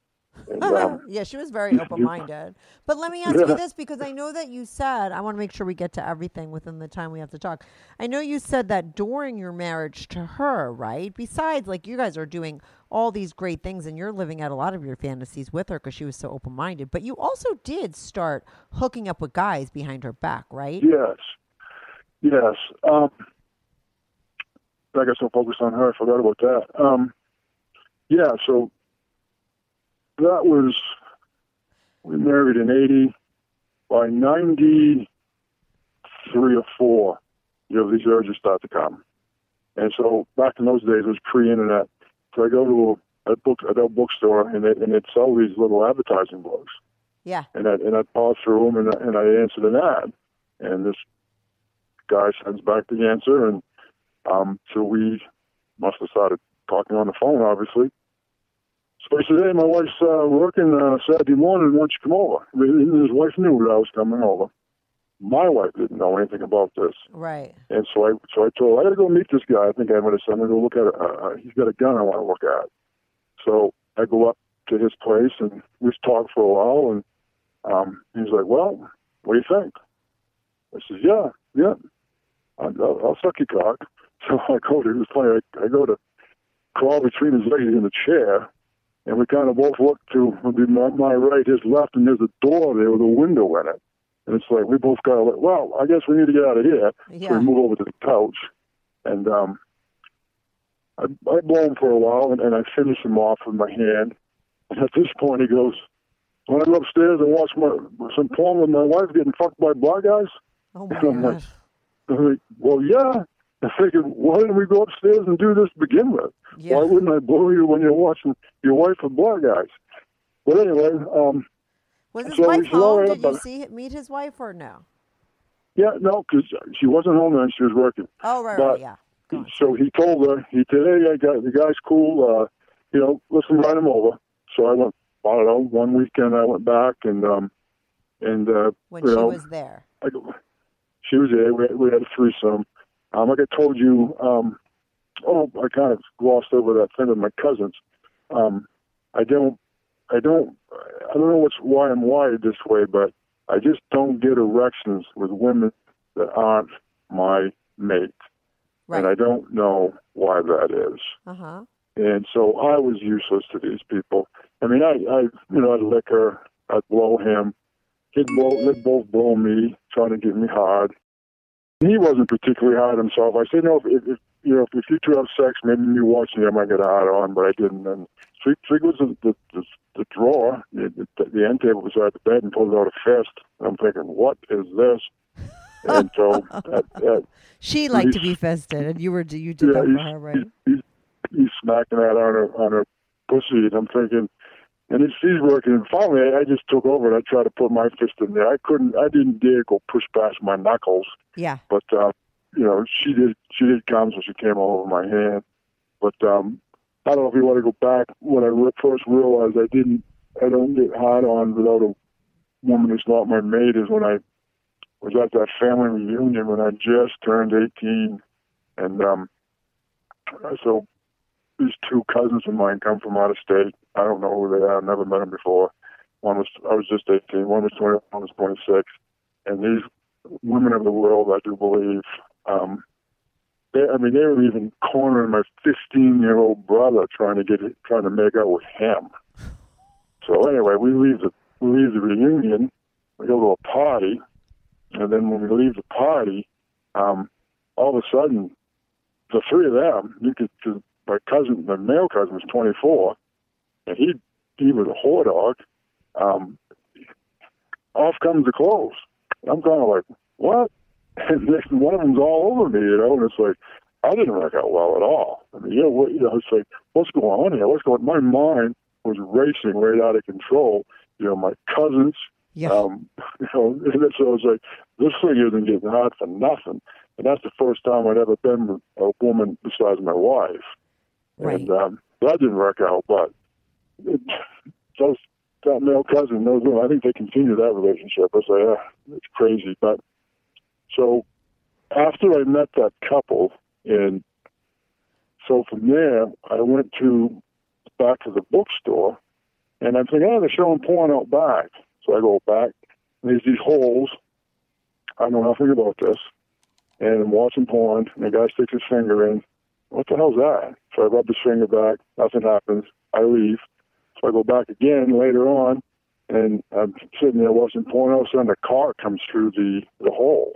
*laughs* And, um, *laughs* yeah, she was very open minded. But let me ask you *laughs* this because I know that you said, I want to make sure we get to everything within the time we have to talk. I know you said that during your marriage to her, right? Besides, like you guys are doing all these great things and you're living out a lot of your fantasies with her because she was so open minded. But you also did start hooking up with guys behind her back, right? Yes. Yes. Um, I got so focused on her, I forgot about that. Um, yeah, so that was, we married in 80. By 93 or 4, you know, these urges start to come. And so back in those days, it was pre-internet. So I go to a, a book, a bookstore, and they and they'd sell these little advertising books Yeah. and I and I pause through them and I- and I answered an ad, and this guy sends back the answer, and um, so we must have started talking on the phone, obviously. So he said, "Hey, my wife's uh, working uh, Saturday morning. Why don't you come over?" His wife knew that I was coming over. My wife didn't know anything about this, Right. and so I so I told her I got to go meet this guy. I think I'm going to. I'm going to go look at. it. Uh, uh, he's got a gun I want to look at. So I go up to his place and we talk for a while, and um, he's like, "Well, what do you think?" I says, "Yeah, yeah, I'll, I'll, suck your cock." *laughs* So I go to. Was funny. I, I go to crawl between his legs in the chair, and we kind of both look to my, my right, his left, and there's a door there with a window in it. And it's like we both got like, well, I guess we need to get out of here. So we move over to the couch, and um, I, I blow him for a while, and, and I finish him off with my hand. And at this point, he goes, "When I go upstairs and watch my some porn with my wife getting fucked by black guys?" Oh my I'm like. I'm like, "Well, yeah." I figured, why didn't we go upstairs and do this to begin with? Yeah. Why wouldn't I blow you when you're watching your wife with black guys? But anyway, um, Was his so wife we should all home? Did you see meet his wife or no? yeah, no, because she wasn't home then; she was working. Oh, right, But- right, yeah. Gotcha. So he told her, he said, hey, I got, the guy's cool, uh, you know, listen, ride him over. So I went, I don't know, one weekend I went back and, um, and, uh, When you she know, was there. I, she was there, we, we had a threesome. Um, like I told you, um, oh, I kind of glossed over that thing with my cousins. Um, I don't, I don't, I don't know what's, why I'm wired this way, but I just don't get erections with women that aren't my mate. And I don't know why that is. Uh huh. And so I was useless to these people. I mean, I, I you know, I'd lick her, I'd blow him. He'd blow, they'd both blow me, trying to get me hard. He wasn't particularly hot himself. I said, no, if, if you know, if, if you two have sex, maybe me watching you, I might get hard on, but I didn't. And She, she goes to the, the, the drawer, the, the, the end table beside the bed, and pulls out a fist. I'm thinking, what is this? And so, *laughs* at, at, She liked to be fisted, and you were you did that for her, right? he's, he's smacking that on her on her pussy, and I'm thinking, and it's, he's working. And finally, I, I just took over and I tried to put my fist in there. I couldn't. I didn't dare go push past my knuckles, Yeah. but uh, you know, she did. She did come, so she came all over my hand. But um, I don't know if you want to go back. When I first realized I didn't, I don't get hot on without a woman who's not my mate. Is when I was at that family reunion when I just turned 18, and um, so these two cousins of mine come from out of state. I don't know who they are. I've never met them before. One was I was just 18. One was 20. One was 26. And these women of the world, I do believe, um, they, I mean, they were even cornering my 15 year old brother trying to get trying to make out with him. So anyway, we leave the we leave the reunion. We go to a party, and then when we leave the party, um, all of a sudden, the three of them, you could, my cousin, my male cousin was 24, and he he was a whore dog. Um, off comes the clothes. I'm kind of like, what? *laughs* And next, one of them's all over me, you know, and it's like, I didn't work out well at all. I mean, you know, what, you know, it's like, what's going on here? What's going? My mind was racing right out of control. You know, my cousins, Yeah. um, *laughs* you know, and so I was like, this thing isn't getting hot for nothing. And that's the first time I'd ever been with a woman besides my wife. Right. And um, that didn't work out, but it, *laughs* those that male cousin, those women, I think they continue that relationship. I say, yeah, it's crazy. But so after I met that couple, and so from there, I went to back to the bookstore, and I'm thinking, oh, they're showing porn out back. So I go back, and there's these holes. I know nothing about this, and I'm watching porn, and the guy sticks his finger in. What the hell's that? So I rub his finger back. Nothing happens. I leave. So I go back again later on, and I'm sitting there watching porn. All of a sudden, a car comes through the the hole,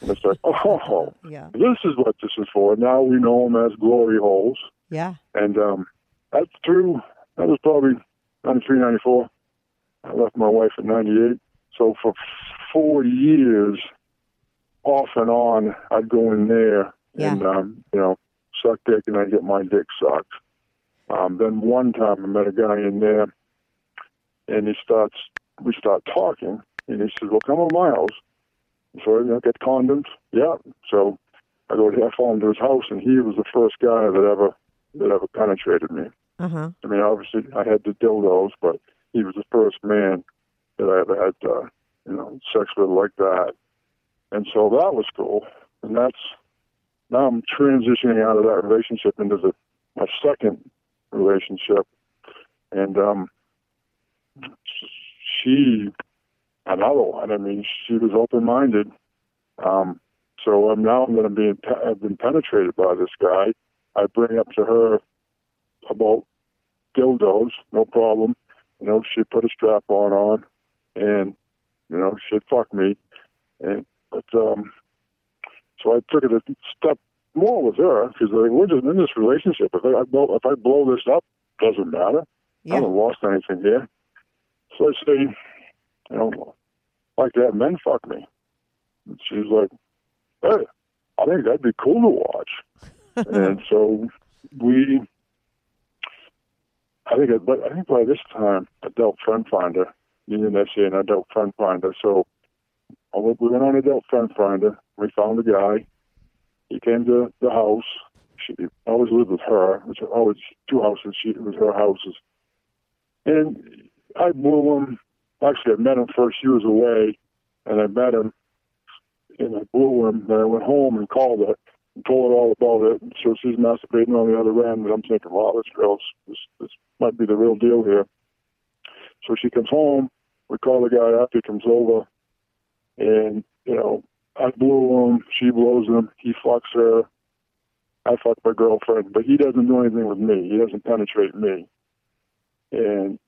and it's like, oh, Yeah. this is what this is for. Now we know them as glory holes. Yeah. And um, that's through, that was probably 93, 94. I left my wife at 98. So for four years, off and on, I'd go in there and, um, you know, suck dick and I'd get my dick sucked. Um, then one time I met a guy in there and he starts, we start talking and he says, well, come over to my house. So, you know, get condoms. Yeah. So I go to I fall into his house and he was the first guy that ever that ever penetrated me. Uh huh. I mean, obviously I had the dildos, but he was the first man that I ever had, uh, you know, sex with like that. And so that was cool. And that's now I'm transitioning out of that relationship into the my second relationship, and um, she another one. I mean, she was open minded. Um, so um, now I'm being pe- I've been penetrated by this guy, I bring up to her about dildos, no problem. You know, she put a strap on on, and you know, she'd fuck me, and but um, so I took it a step more with her because like, we're just in this relationship. If I, I blow, if I blow this up, doesn't matter. I Yeah. haven't lost anything here. So I say, you know, like to have men fuck me. And she's like, hey, I think that'd be cool to watch. *laughs* and so we, I think, but I think by this time, Adult Friend Finder, Union SA and Adult Friend Finder. So I went- we went on Adult Friend Finder. We found a guy. He came to the house. She always lived with her. It was always two houses. She was her houses. And I blew him. Actually, I met him first. She was away, and I met him, and I blew him. Then I went home and called her and told her all about it. So she's masturbating on the other end, and I'm thinking, wow, this girl's this this might be the real deal here. So she comes home. We call the guy up. He comes over, and you know, I blew him. She blows him. He fucks her. I fuck my girlfriend, but he doesn't do anything with me. He doesn't penetrate me, and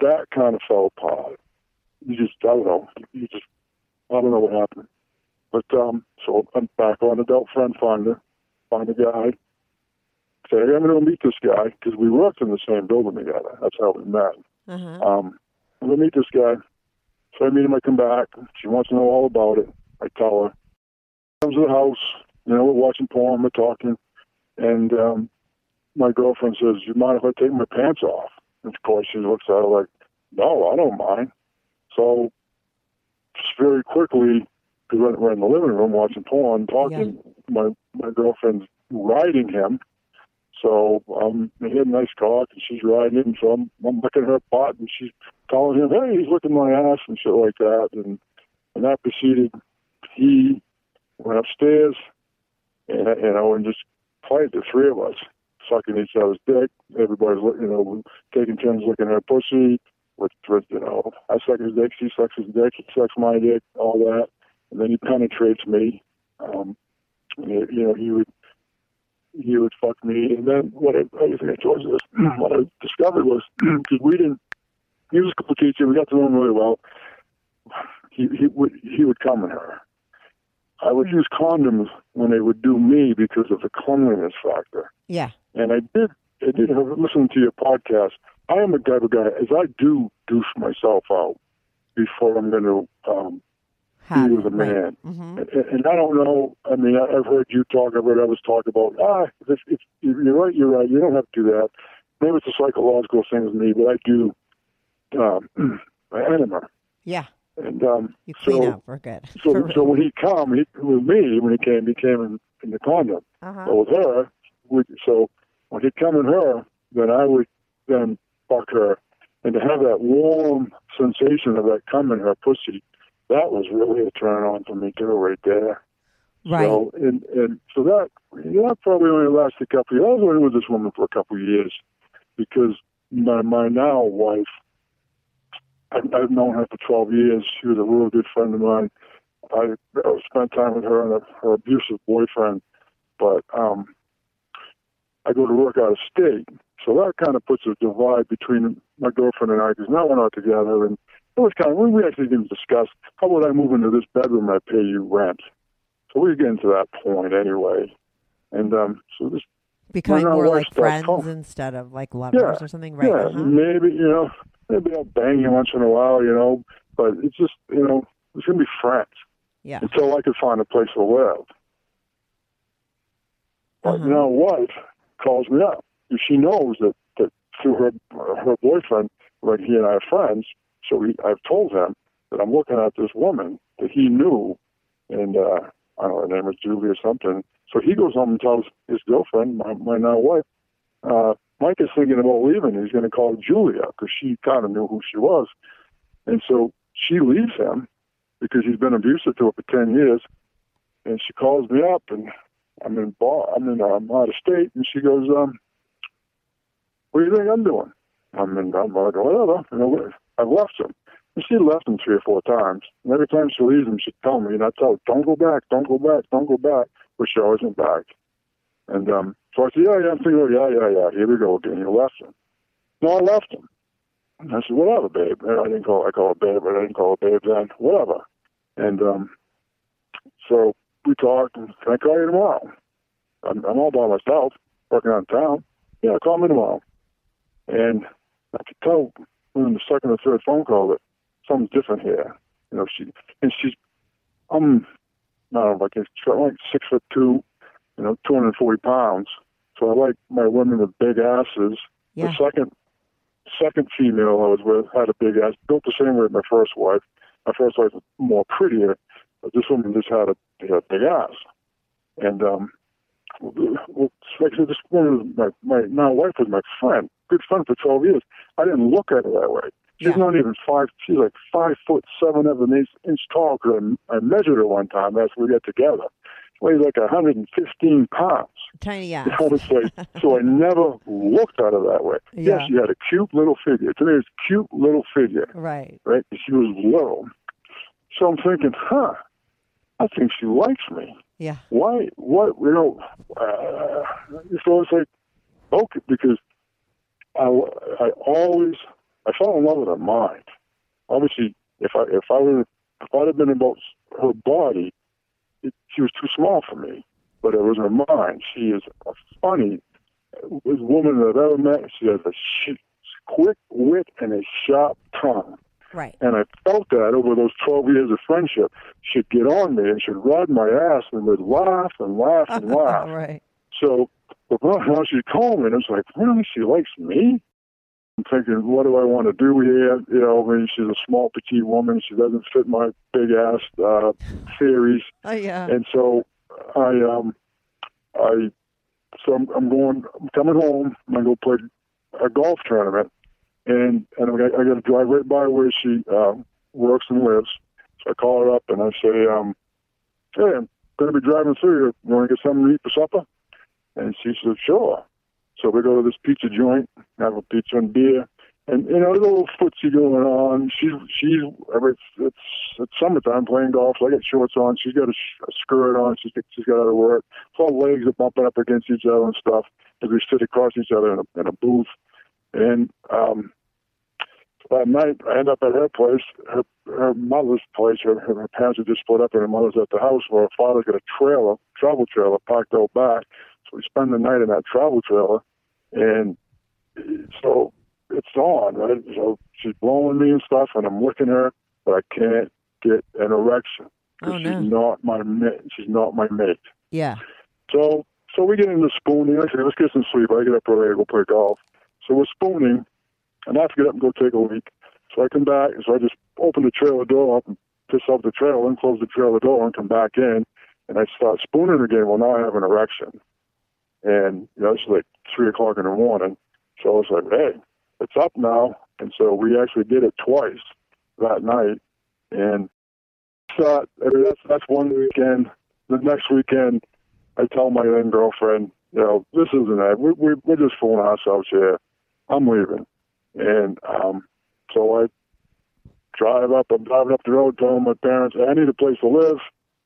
that kind of fell apart. You just, I don't know. You just, I don't know what happened. But um, so I'm back on Adult Friend Finder, find a guy, say, I'm going to meet this guy because we worked in the same building together. That's how we met. Uh-huh. Um, I'm going to meet this guy. So I meet him. I come back. She wants to know all about it. I tell her. Comes to the house. You know, we're watching porn. We're talking, and um, my girlfriend says, "You mind if I take my pants off?" And of course, she looks at her like, "No, I don't mind." So, just very quickly, because we're, in the living room watching porn, talking. Yeah. My my girlfriend's riding him. So um, he had a nice cock, and she's riding him. So I'm, I'm looking at her butt, and she's telling him, "Hey, he's licking my ass," and shit like that. And and that proceeded. He went upstairs, and you know, and just played the three of us sucking each other's dick. Everybody's you know taking turns looking at pussy. With, with you know, I suck his dick, she sucks his dick, he sucks my dick, all that, and then he penetrates me. Um, and, you know, he would he would fuck me. And then what I, I I told you this, *clears throat* what I discovered was *clears throat* because we didn't. He was a school teacher. We got to know him really well. He he would he would come in her. I would use condoms when they would do me because of the cleanliness factor. Yeah. And I did I did have listen to your podcast. I am a type of guy as I do douche myself out before I'm going to um, was it, a right. man. Mhm. And, and I don't know. I mean, I- I've heard you talk. I've heard others talk about. Ah, if, if you're right, you're right. You don't have to do that. Maybe it's a psychological thing with me, but I do. Um, *clears throat* enema, Yeah. and um, You clean so up. We're good. so For so when he come, he with me when he came, he came in, in the condom. uh-huh. But with her, we, so when he'd come in her, then I would then fuck her, and to have that warm sensation of that cum in her pussy, that was really a turn on for me too, right there. right. So, and, and so that, that probably only lasted a couple of years. I was only with this woman for a couple of years because my, my now wife, I've, I've known her for 12 years. She was a real good friend of mine. I, I spent time with her and her, abusive boyfriend, but um, I go to work out of state. So that kind of puts a divide between my girlfriend and I because now we're not together. And it was kind of, we actually didn't discuss how would I move into this bedroom and I pay you rent. So we get into that point anyway. And um, so this, Becoming more like friends home. instead of like lovers Yeah. or something. Right. yeah, uh-huh. maybe, you know, maybe I'll bang you once in a while, you know, but it's just, you know, it's going to be friends Yeah. until I can find a place to live. But Uh-huh. now wife calls me up. And she knows that, that through her her boyfriend, like he and I are friends, so he, I've told him that I'm looking at this woman that he knew, and uh, I don't know, her name was Julie or something. So he goes home and tells his girlfriend, my, my now wife, uh, Mike is thinking about leaving. He's going to call Julia because she kind of knew who she was. And so she leaves him because he's been abusive to her for 10 years. And she calls me up and I'm in bar, I'm in, I'm out of state. And she goes, um, what do you think I'm doing? I'm in, I'm like, whatever. You know, I've left him. And she left him three or four times. And every time she leaves him, she'd tell me, and I'd tell her, don't go back, don't go back, don't go back. But she always went back. And um, so I said, yeah, yeah, I'm thinking, yeah, yeah, yeah, here we go again. You left him. No, I left him. And I said, whatever, babe. And I didn't call, I call her babe, but I didn't call her babe then. Whatever. And um, so we talked, and can I call you tomorrow? I'm, I'm all by myself, working out in town. Yeah, call me tomorrow. And I could tell within the second or third phone call that something's different here. You know, she and she's I'm I don't know, like I'm like six foot two, you know, two hundred and forty pounds. So I like my women with big asses. Yeah. The second second female I was with had a big ass, built the same way as my first wife. My first wife was more prettier, but this woman just had a, had a big ass. And um well, like I said, this woman was my, my now wife was my friend, good friend for 12 years. I didn't look at her that way. She's Yeah. not even five, she's like five foot seven of an inch, inch tall because I, I measured her one time after we got together. Weighs like 115 pounds. Tiny *laughs* You ass. know, it's like, so I *laughs* never looked at her that way. Yeah. Yeah, she had a cute little figure. To me, it's a cute little figure, Right. right? She was little. So I'm thinking, huh, I think she likes me Yeah. why what you know uh, so it's like okay because I, I always I fell in love with her mind obviously if I if I were if I'd have been about her body it, she was too small for me but it was her mind she is a funny woman that I've ever met. She has a sh- quick wit and a sharp tongue. Right. And I felt that over those 12 years of friendship. She'd get on me and she'd ride my ass and we'd laugh and laugh and *laughs* laugh. right. So, but now she'd call me and it's like, really? She likes me? I'm thinking, what do I want to do here? You know, I mean, she's a small, petite woman. She doesn't fit my big ass uh, theories. Oh yeah. And so I, um, I, so I'm, I'm going, I'm coming home. I'm gonna go play a golf tournament, and and I got, I got to drive right by where she uh, works and lives. So I call her up and I say, um, "Hey, I'm gonna be driving through here. You want to get something to eat for supper?" And she said, "Sure." So we go to this pizza joint, have a pizza and beer, and you know, there's a little footsie going on. She's she's it's, it's it's summertime playing golf. So I got shorts on. She's got a, a skirt on. She's she's got out of work. Our legs are bumping up against each other and stuff as we sit across each other in a, in a booth. And um, that night, I end up at her place, her her mother's place. Her, her parents had just split up, and her mother's at the house where her father's got a trailer, travel trailer, parked out back. So we spend the night in that travel trailer, and so it's on, right? So she's blowing me and stuff, and I'm licking her, but I can't get an erection. Oh, she's no. not my mate. She's not my mate. Yeah. So so we get into spooning. I say, let's get some sleep. I get up early, I go play golf. So we're spooning, and I have to get up and go take a leak. So I come back, and so I just open the trailer door up and piss off the trailer and close the trailer door and come back in, and I start spooning again. Well, now I have an erection, and you know it's like three o'clock in the morning. So I was like, hey, it's up now, and so we actually did it twice that night, and thought I mean, that's that's one weekend. The next weekend, I tell my then girlfriend, you know, this isn't it. We, we, we're just fooling ourselves here. I'm leaving. And um, so I drive up. I'm driving up the road, telling my parents I need a place to live,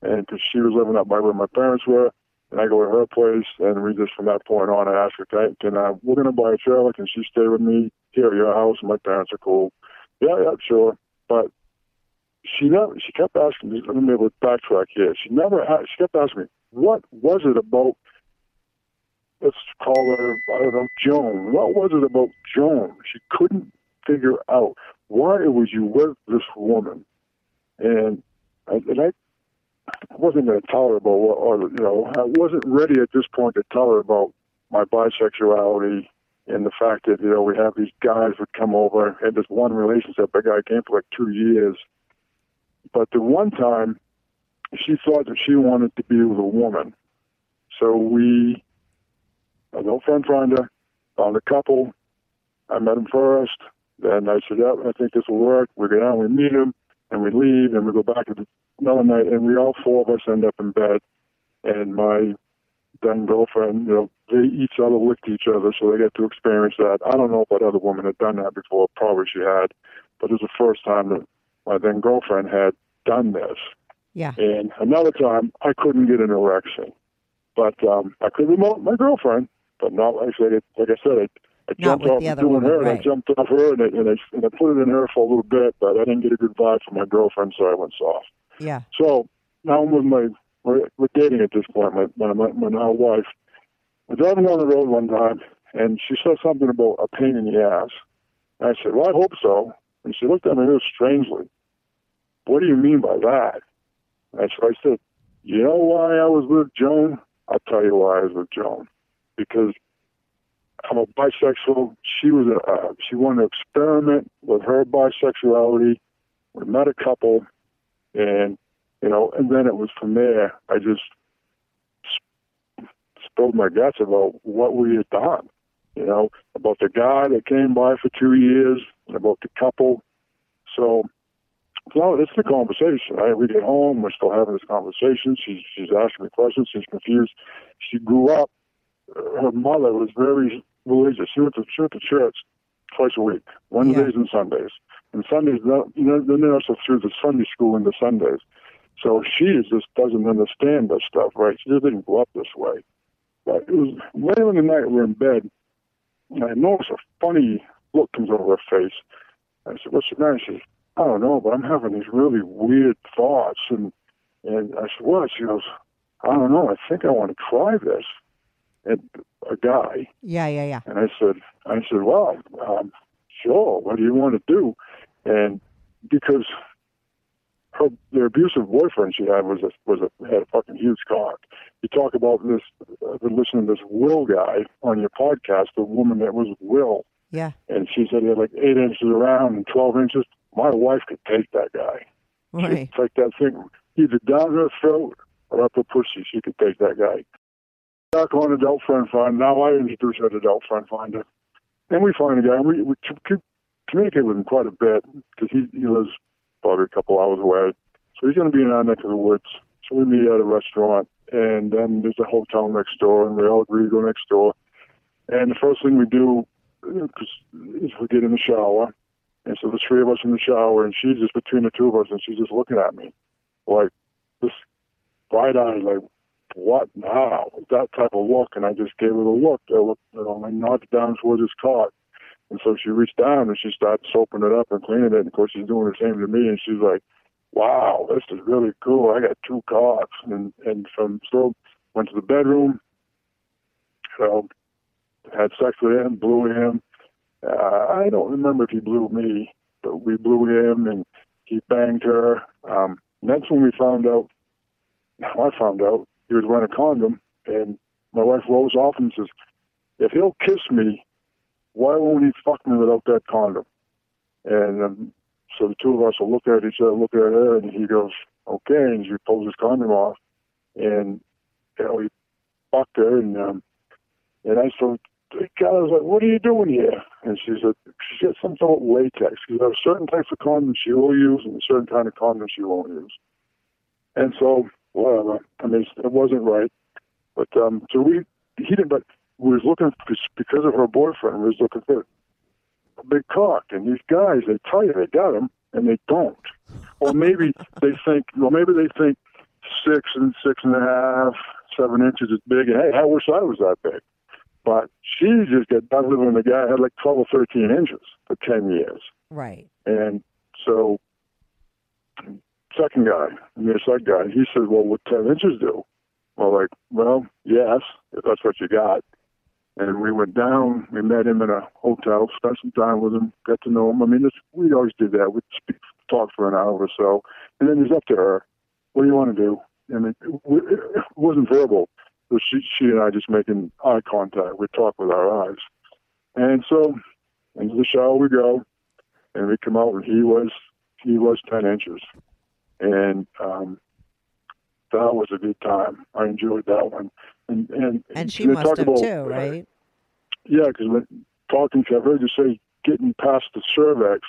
and because she was living up by where my parents were, and I go to her place, and we just from that point on, I ask her, can, can I, we're going to buy a trailer. Can she stay with me here at your house? My parents are cool. Yeah, yeah, sure. But she never. She kept asking me. Let me able to backtrack here. She never. She kept asking me, "What was it about?" Let's call her. I don't know, Joan. What was it about Joan? She couldn't figure out why it was you with this woman, and and I wasn't going to or you know, I wasn't ready at this point to tell her about my bisexuality and the fact that you know we have these guys would come over and this one relationship. A guy came for like two years, but the one time she thought that she wanted to be with a woman, so we, a no friend finder, found a couple. I met him first. Then I said, "Yeah, I think this will work." We go down, we meet him, and we leave, and we go back to another night, and we all four of us end up in bed. And my then girlfriend, you know, they each other licked each other, so they get to experience that. I don't know if that other woman had done that before. Probably she had, but it was the first time that my then girlfriend had done this. Yeah. And another time, I couldn't get an erection, but um, I could remote my girlfriend, but not like I said. Like I said, I, I jumped with off the other doing woman, her, and right. I jumped off her, and I, and, I, and I put it in her for a little bit, but I didn't get a good vibe from my girlfriend, so I went soft. Yeah. So now I'm with my we're, we're dating at this point. My my my, my now wife. We're driving down the road one time, and she said something about a pain in the ass. And I said, "Well, I hope so." And she looked at me real strangely. What do you mean by that? And so I said, "You know why I was with Joan? I'll tell you why I was with Joan. Because I'm a bisexual. She was a uh, she wanted to experiment with her bisexuality. We met a couple, and you know, and then it was from there. I just sp- spilled my guts about what we had done. You know, about the guy that came by for two years, and about the couple. So, no, it's the conversation. Right? We get home, we're still having this conversation. She's she's asking me questions. She's confused. She grew up. Her mother was very religious. She went to she went to church twice a week, Wednesdays and Sundays. And Sundays, you know, then they also threw the Sunday school into Sundays. So she just doesn't understand this stuff, right? She just didn't grow up this way. But it was later in the night, we're in bed, and I noticed a funny look comes over her face. I said, "What's the matter?" She says, "I don't know, but I'm having these really weird thoughts." And and I said, "What?" She goes, "I don't know. I think I want to try this." And a guy. Yeah, yeah, yeah. And I said, I said, well, um, sure. What do you want to do? And because her their abusive boyfriend she had was a was a had a fucking huge cock. You talk about this. I've been listening to this Will guy on your podcast. The woman that was Will, Yeah. and she said he had like eight inches around and twelve inches. My wife could take that guy. Right. She'd take that thing either down her throat or up her pussy. She could take that guy. Back on adult friend finder. Now I introduce her to adult friend finder, and we find a guy. And we we communicate with him quite a bit because he he lives probably a couple hours away. So he's going to be in our neck of the woods. So we meet at a restaurant, and then there's a hotel next door, and we all agree to go next door. And the first thing we do uh, cause, is we get in the shower. And so the three of us in the shower, and she's just between the two of us, and she's just looking at me like this wide eyed, like, what now? That type of look. And I just gave her the look. I looked, you know, I knocked down towards his cot. And so she reached down and she started soaping it up and cleaning it. And of course, she's doing the same to me. And she's like, wow, this is really cool. I got two cocks. And, and from, so went to the bedroom, you know, had sex with him, blew him. Uh, I don't remember if he blew me, but we blew him and he banged her. Um, and that's when we found out, I found out he was wearing a condom. And my wife rolls off and says, if he'll kiss me, why won't he fuck me without that condom? And um, so the two of us will look at each other, look at her, and he goes, okay. And she pulls his condom off. And, you know, he fucked her. And, um, and I said, God, I was like, what are you doing here? And she said, she got some sort of latex. Because there are certain types of condoms she will use and a certain kind of condoms she won't use. And so, whatever. I mean, it wasn't right. But, um, so we, he didn't, but we was looking, because of her boyfriend, we was looking for a big cock. And these guys, they tell you they got him, and they don't. Or maybe they think, well, maybe they think six and six and a half, seven inches is big. And hey, I wish I was that big. But she just got done living with a guy had like 12 or 13 inches for 10 years. Right. And so, second guy, and the second guy, he said, well, what 10 inches do? Well, like, well, yes, if that's what you got. And we went down, we met him in a hotel, spent some time with him, got to know him. I mean, it's, we always did that. We'd speak, talk for an hour or so. And then he's up to her. What do you want to do? And it, it wasn't verbal. It was she, she and I just making eye contact. We'd talk with our eyes. And so into the shower we go, and we come out, and he was he was ten inches, and um, that was a good time. I enjoyed that one, and and And she must have about- too, right? Yeah, because when talking to, I've heard you say getting past the cervix,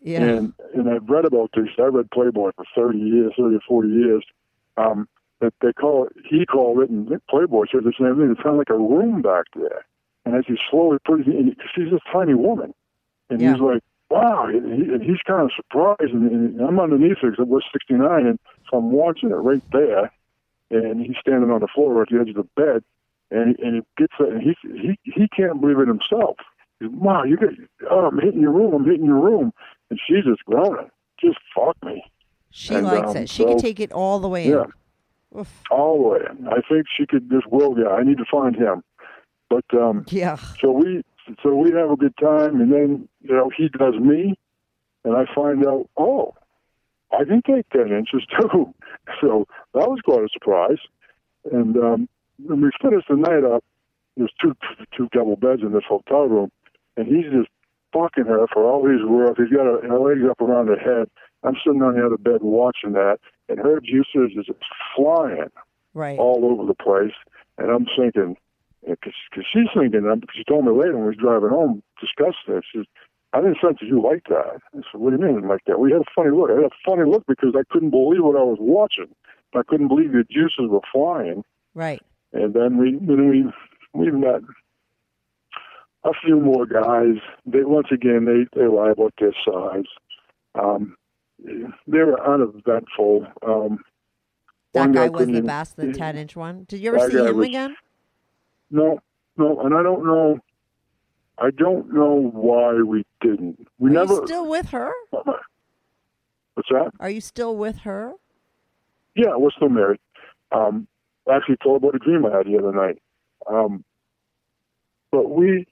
Yeah. and and I've read about this. I read Playboy for thirty years, thirty or forty years. Um, that they call it, he called it, and Playboy said the same thing. It's kind of like a room back there. And as he slowly put it in, she's a tiny woman, and Yeah. he's like, wow, and, he's kind of surprised. And, I'm underneath it because it was 69, and so I'm watching it right there, and he's standing on the floor at the edge of the bed, and and he gets it, and he he he can't believe it himself. He's, wow, you get, oh, I'm hitting your room, I'm hitting your room, and she's just groaning, just fuck me. she and, likes um, it. She can so- take it all the way Yeah. in. Oof. all the way. in. I think she could. just Will Yeah, I need to find him. But um, Yeah. so we so we have a good time, and then you know he does me, and I find out, oh, I can take ten inches *laughs* too. So that was quite a surprise. And um, when we finished the night up, there's two two double beds in this hotel room, and he's just fucking her for all he's worth. He's got her, her legs up around her head. I'm sitting on the other bed watching that, and her juices is just flying Right. all over the place. And I'm thinking, because she's thinking, um, she told me later when we was driving home, discussed this. She says, I didn't sense that you like that. I said, what do you mean like that? We had a funny look. I had a funny look because I couldn't believe what I was watching. I couldn't believe the juices were flying. Right. And then we, then we, we met a few more guys. They once again they they lie about their size. Um, they were uneventful. Um, That one guy was the best, the 10 inch one. Did you ever see him was- again? No, no, and I don't know. I don't know why we didn't. We Are never. you still with her? What's that? Are you still with her? Yeah, we're still married. Um, I actually told about a dream I had the other night. Um, but we,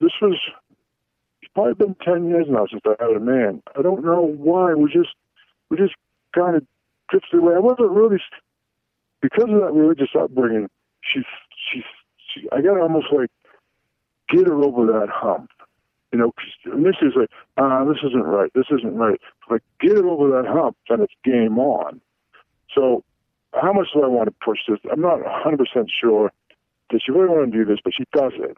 this was, it's probably been 10 years now since I had a man. I don't know why. We just, we just kind of drifted away. I wasn't really, because of that religious upbringing, she, she I got almost like, get her over that hump. You know, initially it's like, ah, this isn't right, this isn't right. Like, get it over that hump, then it's game on. So, how much do I want to push this? I'm not 100% sure that she really want to do this, but she does it.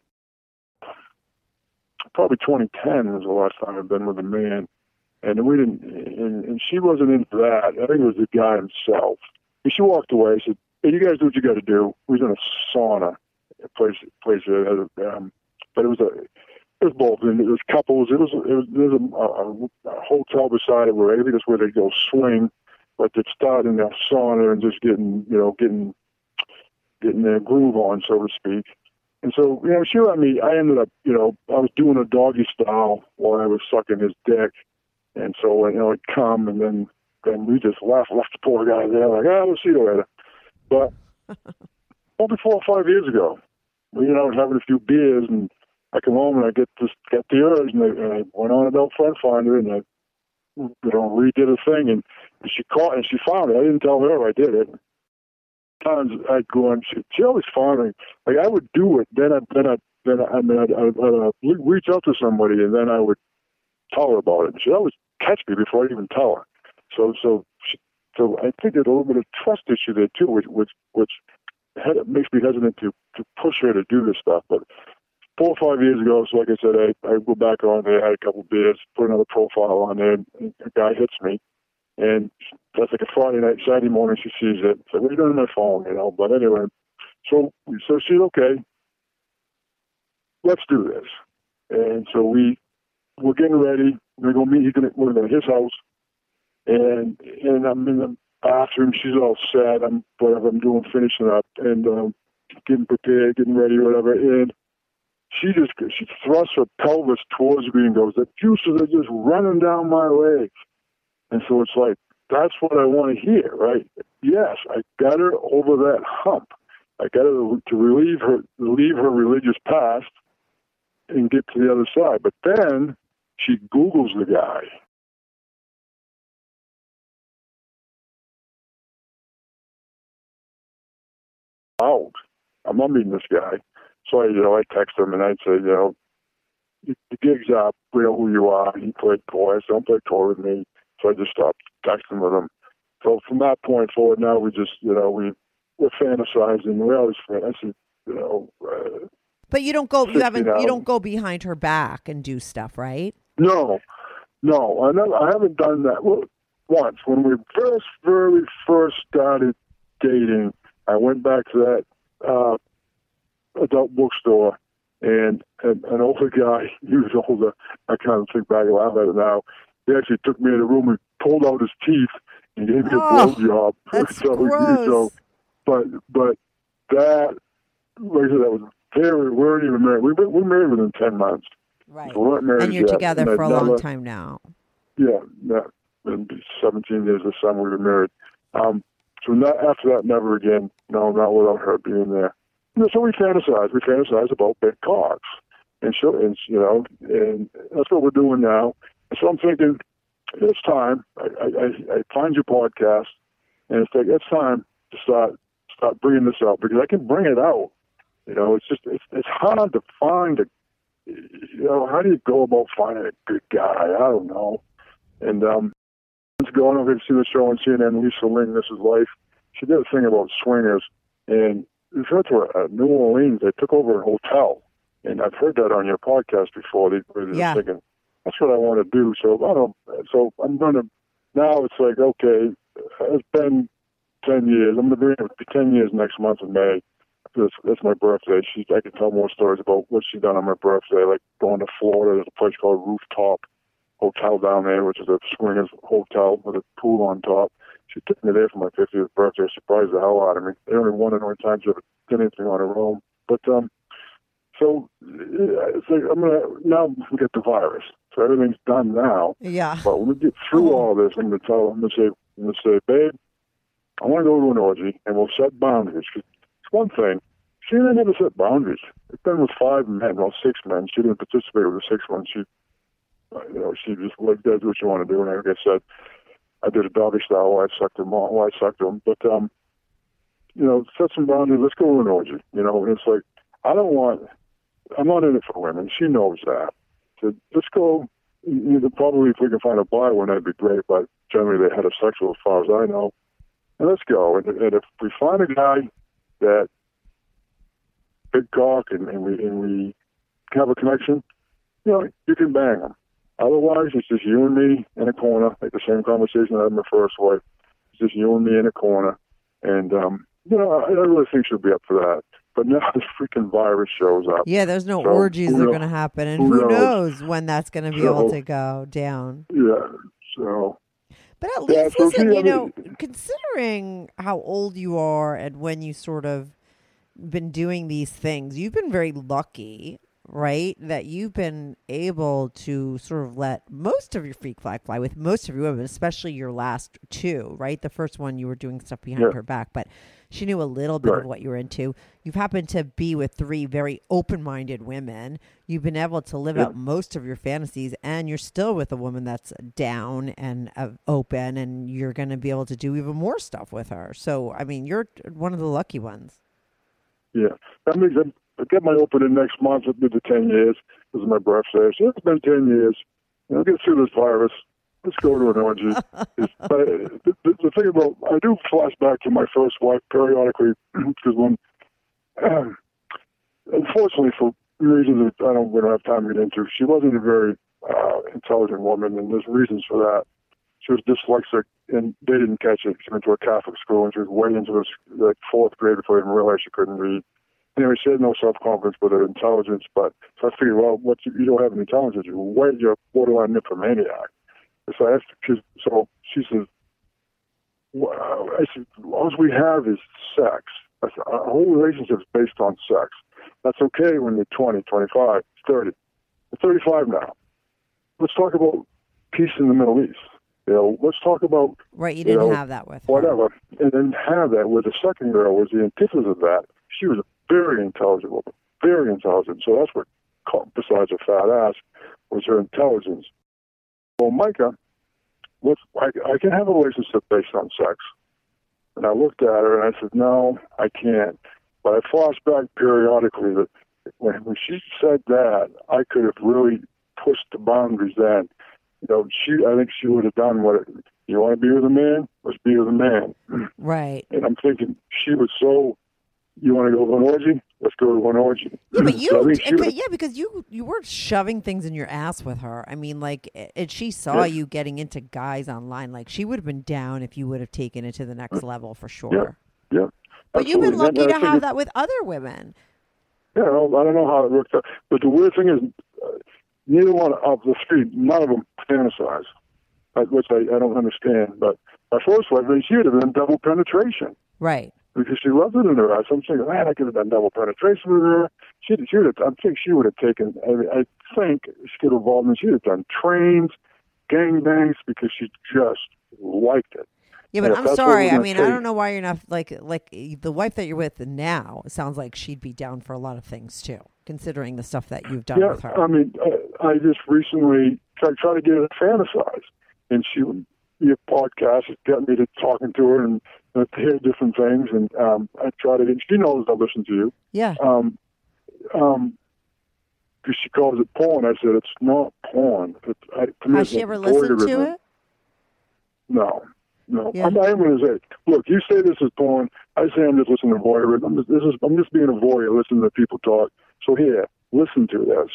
Probably 2010 was the last time I've been with a man, and we didn't. And, and she wasn't into that. I think it was the guy himself. And she walked away. Said, "Hey, you guys do what you got to do." We was in a sauna, a place, place. Uh, um, but it was a it was both, and it was couples. It was it was there's a, a, a hotel beside it where I it's where they go swing, but they start in that sauna and just getting you know getting getting their groove on, so to speak. And so you know she let me. I ended up you know I was doing a doggy style while I was sucking his dick, and so you know it come and then then we just left left the poor guy there like ah we'll see you later, but probably four or five years ago, you know having a few beers and I come home and I get this get the urge and I, and I went on about Friend Finder and I you know redid a thing and, and she caught and she found it. I didn't tell her I did it. Times I'd go and she, she always found me. Like I would do it, then I then I then I, I mean I'd, I'd, I'd uh, reach out to somebody and then I would tell her about it. And She'd always catch me before I even tell her. So so she, so I think there's a little bit of trust issue there too, which which which had, makes me hesitant to to push her to do this stuff. But four or five years ago, so like I said, I, I go back on there, had a couple beers, put another profile on there, and a guy hits me. And that's like a Friday night, Saturday morning, she sees it. So what are you doing on my phone, you know? But anyway, so so she's okay. Let's do this. And so we we're getting ready. We're gonna meet. He's gonna we're to his house, and and I'm in the bathroom. She's all set. I'm whatever I'm doing, finishing up, and um, getting prepared, getting ready, whatever. And she just she thrusts her pelvis towards me and goes, "The juices are just running down my legs." And so it's like that's what I want to hear, right? Yes, I got her over that hump. I got her to relieve her leave her religious past and get to the other side. But then she Googles the guy. Out. I'm not meeting this guy. So I, you know, I text him and I'd say, you know, the gig's up. We know who you are. He played toy. So don't play toy with me. So I just stopped texting with him. So from that point forward, now we just, you know, we we're fantasizing. We always fantasy, you know. Uh, But you don't go. You haven't. You don't go behind her back and do stuff, right? no, no, I never. I haven't done that. Well, once when we first, very first started dating, I went back to that uh, adult bookstore, and, and an older guy. *laughs* He was older. I kind of think back a lot at it now. He actually took me in a room and pulled out his teeth and gave me a Oh, blowjob. *laughs* That's so, gross. so, but but that, like I said, that was very. We weren't even married. We were, we were married within ten months. right. We weren't married And you're yet, together and for a I'd long never- time now. yeah, be 17 years this summer we were married. Um, so not after that, never again. No, not without her being there. You know, so we fantasize. We fantasize about big cocks, and so and you know, and that's what we're doing now. So I'm thinking, it's time. I, I, I I find your podcast, and it's like it's time to start start bringing this out because I can bring it out. You know, it's just it's it's hard to find a. You know, how do you go about finding a good guy? I don't know. And um, I don't know if you've seen the show on CNN, Lisa Ling, This Is Life. She did a thing about swingers, and we went to uh, New Orleans. They took over a hotel, and I've heard that on your podcast before. They were Yeah. thinking, that's what I want to do. So I don't. So I'm going to. Now it's like, okay, it's been ten years. I'm going to be ten years next month in May. That's, that's my birthday. She, I can tell more stories about what she done on my birthday, like going to Florida. There's a place called Rooftop Hotel down there, which is a swingers hotel with a pool on top. She took me there for my 50th birthday. Surprised the hell out of me. They only one and only time she ever did anything on her own. But um, so it's like I'm gonna now we get the virus, so everything's done now. Yeah. But when we get through all this, I'm gonna tell I'm gonna say I'm gonna say, babe, I want to go to an orgy, and we'll set boundaries. 'Cause It's one thing she didn't never set boundaries. It's been with five men, well, six men. She didn't participate with the sixth one. She, you know, she just like does what you want to do. And like I said, I did a doggy style while I sucked him, while I sucked him. But um, you know, set some boundaries. Let's go to an orgy. You know, and it's like I don't want. I'm not in it for women. She knows that. So let's go. You know, probably if we can find a bi one, that'd be great. But generally, they're heterosexual, as far as I know. And let's go. And, and if we find a guy that big cock and, and we and we have a connection, you know, you can bang him. Otherwise, it's just you and me in a corner, like the same conversation I had with my first wife. It's just you and me in a corner, and um, you know, I, I really think she'll be up for that. But now *laughs* this freaking virus shows up. Yeah, there's no So, orgies that are going to happen, and Who who knows? knows when that's going to be So- able to go down. Yeah. So But at Yeah, least, so listen, you know, mean- considering how old you are and when you sort of been doing these things, you've been very lucky, right? That you've been able to sort of let most of your freak flag fly with most of your women, especially your last two, right? The first one you were doing stuff behind Yeah. her back, but she knew a little bit of what you were into. You've happened to be with three very open minded women. You've been able to live Yeah. out most of your fantasies, and you're still with a woman that's down and uh, open, and you're going to be able to do even more stuff with her. So, I mean, you're one of the lucky ones. yeah, that I'm, I get my opening next month. It'll be the ten years. This is my birthday. So it's been ten years. You know, get through this virus. Let's go to an orgy. *laughs* But the, the, the thing about I do flash back to my first wife periodically *clears throat* because when, *clears throat* unfortunately for reasons that I don't we don't have time to get into, she wasn't a very uh, intelligent woman, and there's reasons for that. She was dyslexic, and they didn't catch it. She went to a Catholic school, and she was way into this like fourth grade before I even realized she couldn't read. Anyway, she had no self confidence with her intelligence, but so I figured, well, what you, you don't have any intelligence, way you're borderline nymphomaniac. So I asked, cause, so she says, well, I said, all we have is sex. I said, our whole relationship is based on sex. That's okay when you're 20, 25, 30. I'm 35 now. Let's talk about peace in the Middle East. You know, let's talk about Right? You You didn't know, have that with her. whatever, and then have that. with the second girl was the antithesis of that. She was a very intelligent woman, very intelligent. So that's what, besides a fat ass, was her intelligence. Well, Micah, let's, I, I can have a relationship based on sex. And I looked at her and I said, no, I can't. But I flashed back periodically that when, when she said that, I could have really pushed the boundaries then. You know, she, I think she would have done what it, you want to be with a man? Let's be with a man. Right. And I'm thinking she was so. You want to go to an orgy? Let's go to an orgy. Yeah, but So you, she was- yeah, because you you weren't shoving things in your ass with her. I mean, like, and she saw Yeah. you getting into guys online. Like, she would have been down if you would have taken it to the next level for sure. yeah. But you've been lucky And to have that with other women. Yeah, I don't, I don't know how it works out. But the weird thing is, uh, neither one of the three, none of them fantasize, which I, I don't understand. But my first wife, I mean, she would have been double penetration Right. Because she loves it in her eyes. So I'm thinking, man, I could have done double penetration with her. She, she would have, I think she would have taken, I, mean, I think she could have involved in, she would have done trains, gangbangs, because she just liked it. Yeah, but I'm sorry. I mean, I don't know why you're not like like the wife that you're with now. It sounds like she'd be down for a lot of things too, considering the stuff that you've done yeah, with her. I mean, I, I just recently tried, tried to get her to fantasize, and she your podcast has got me to talking to her and uh, to hear different things, and um, I try to. She knows I listen to you. yeah. Um, um, because she calls it porn. I said it's not porn. It's, I, to me, Has she ever listened to it? No, no. Yeah. I'm, I'm going to say, look, you say this is porn. I say I'm just listening to voyeurism. I'm just, this is, I'm just being a voyeur, listening to people talk. So here, listen to this.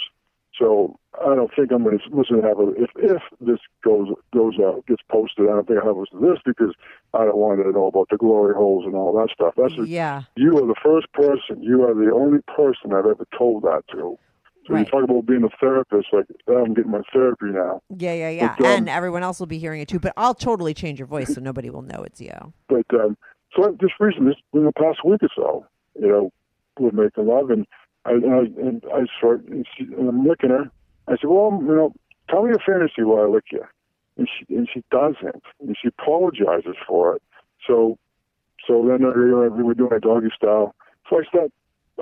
So I don't think I'm going to listen to have a, if if this goes goes out gets posted. I don't think I'll have listen to this because I don't want to know about the glory holes and all that stuff. That's a, Yeah. you are the first person. You are the only person I've ever told that to. So Right. you talk about being a therapist, like I'm getting my therapy now. Yeah, yeah, yeah. But, um, and everyone else will be hearing it too. But I'll totally change your voice so nobody will know it's you. But um, so just recently, just in the past week or so, you know, we're making love, and I and I, and I start, and, she, and I'm licking her. I said, well, you know, tell me a fantasy while I lick you, and she and she doesn't, and she apologizes for it. So, so then uh, you know, we were doing a doggy style. So I start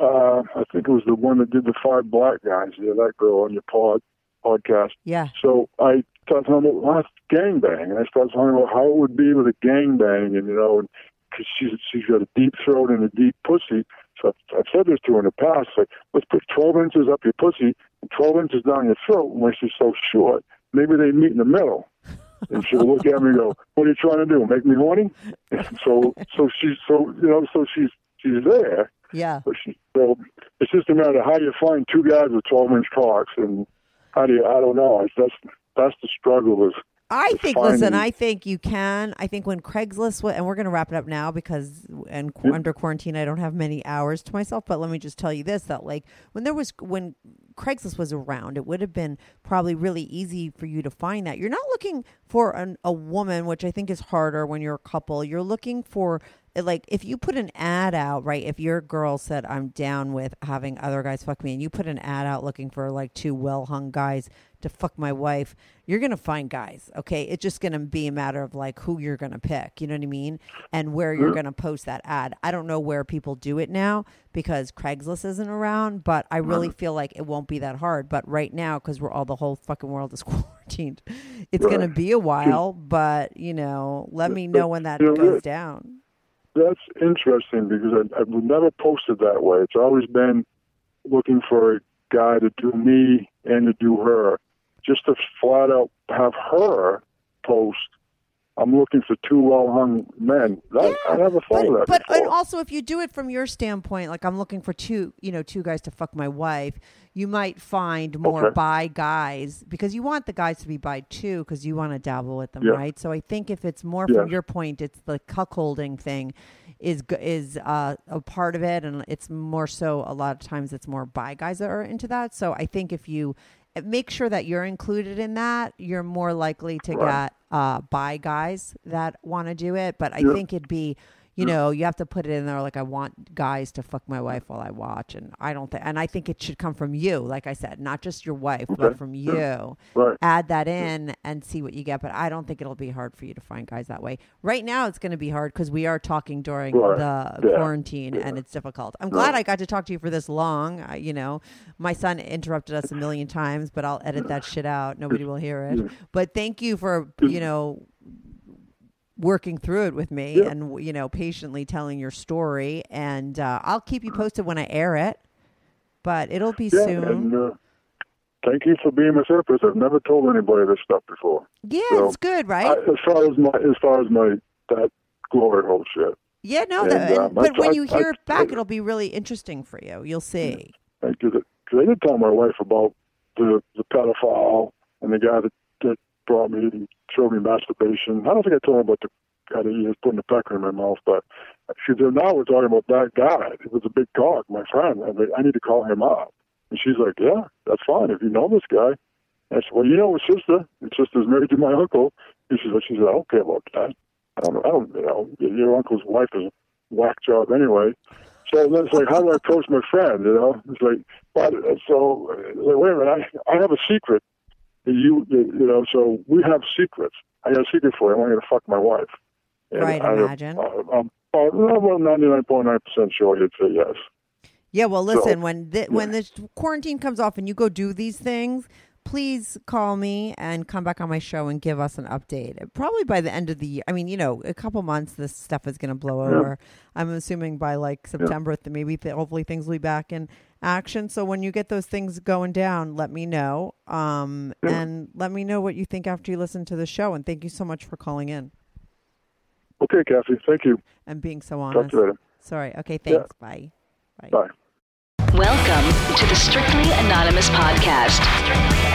uh, I think it was the one that did the five black guys. Yeah, that girl on your pod podcast. Yeah. So I started talking about well, gangbang, and I started talking about how it would be with a gangbang, and you know, and because she's she's got a deep throat and a deep pussy. So I've, I've said this to her in the past, like let's put 12 inches up your pussy and 12 inches down your throat. When she's so short, maybe they meet in the middle. And she'll look at me and go, "What are you trying to do? Make me horny?" And *laughs* so, so she's so you know, so she's she's there. Yeah. But she, so it's just a matter of how do you find two guys with 12 inch cocks, and how do you? I don't know. It's, that's that's the struggle. Is I think. Listen, I think you can. I think when Craigslist, wa- and we're going to wrap it up now because and under quarantine, I don't have many hours to myself. But let me just tell you this: that like when there was when Craigslist was around, it would have been probably really easy for you to find that. You're not looking for an, a woman, which I think is harder when you're a couple. You're looking for like if you put an ad out, right? If your girl said I'm down with having other guys fuck me, and you put an ad out looking for like two well hung guys to fuck my wife, you're gonna find guys. Okay, it's just gonna be a matter of like who you're gonna pick. You know what I mean? And where you're gonna post that ad. I don't know where people do it now because Craigslist isn't around, but I really feel like it won't be that hard. But right now, because we're all the whole fucking world is *laughs* quarantined, it's gonna be a while. But you know, let me know when that goes down. That's interesting because I, I've never posted that way. It's always been looking for a guy to do me and to do her, just to flat out have her post. I'm looking for two well-hung men. That, I never thought but, of that but before. and also if you do it from your standpoint, like I'm looking for two, you know, two guys to fuck my wife, you might find more Okay. bi guys because you want the guys to be bi too because you want to dabble with them, Yeah. right? So I think if it's more from your point, it's the cuckolding thing is is uh, a part of it, and it's more so a lot of times it's more bi guys that are into that. So I think if you make sure that you're included in that, you're more likely to Right. get uh, bi guys that want to do it. But I Yeah. think it'd be, you know, you have to put it in there like I want guys to fuck my wife while I watch, and I don't think, and I think it should come from you, like I said, not just your wife, but from you. Right. Add that in and see what you get. But I don't think it'll be hard for you to find guys that way. Right now, it's going to be hard because we are talking during Right. the Yeah. quarantine, and it's difficult. I'm glad I got to talk to you for this long. I, you know, my son interrupted us a million times, but I'll edit that shit out. Nobody will hear it. But thank you for you know working through it with me Yeah. and you know patiently telling your story and uh, i'll keep you posted when i air it but it'll be yeah, soon and uh, thank you for being my therapist. I've never told anybody this stuff before. yeah so, it's good I, right as far as my as far as my that glory hole shit. yeah no and, uh, and- but I- when I- you hear I- it back it'll be really interesting for you you'll see Thank you. Because I did tell my wife about the the pedophile and the guy that, that brought me showed me masturbation. I don't think I told him about the guy that he was putting a pecker in my mouth, but she said, now we're talking about that guy. It was a big cock, my friend. I, mean, I need to call him up. And she's like, yeah, that's fine if you know this guy. I said, well, you know his sister. His sister's married to my uncle. And she's like, she said, I don't care about that. I don't know. I don't, you know, your uncle's wife is a whack job anyway. So then it's like, how do I approach my friend? You know, it's like, but so uh, like, wait a minute, I, I have a secret. You, you know, so we have secrets. I got a secret for you. I want you to fuck my wife. And Right, I, imagine. Uh, I'm about ninety nine point nine percent sure he'd say yes. yeah well So, listen when the, when the quarantine comes off and you go do these things please call me and come back on my show and give us an update. Probably by the end of the year. I mean, you know, a couple months, this stuff is going to blow Yeah. over. I'm assuming by like September, th- maybe th- hopefully things will be back in action. So when you get those things going down, let me know. Um, Yeah. and let me know what you think after you listen to the show. And thank you so much for calling in Okay, Kathy. Thank you. and being so Talk honest. to you later. Sorry. Okay. Thanks. Bye. Bye. Bye. Welcome to the Strictly Anonymous Podcast.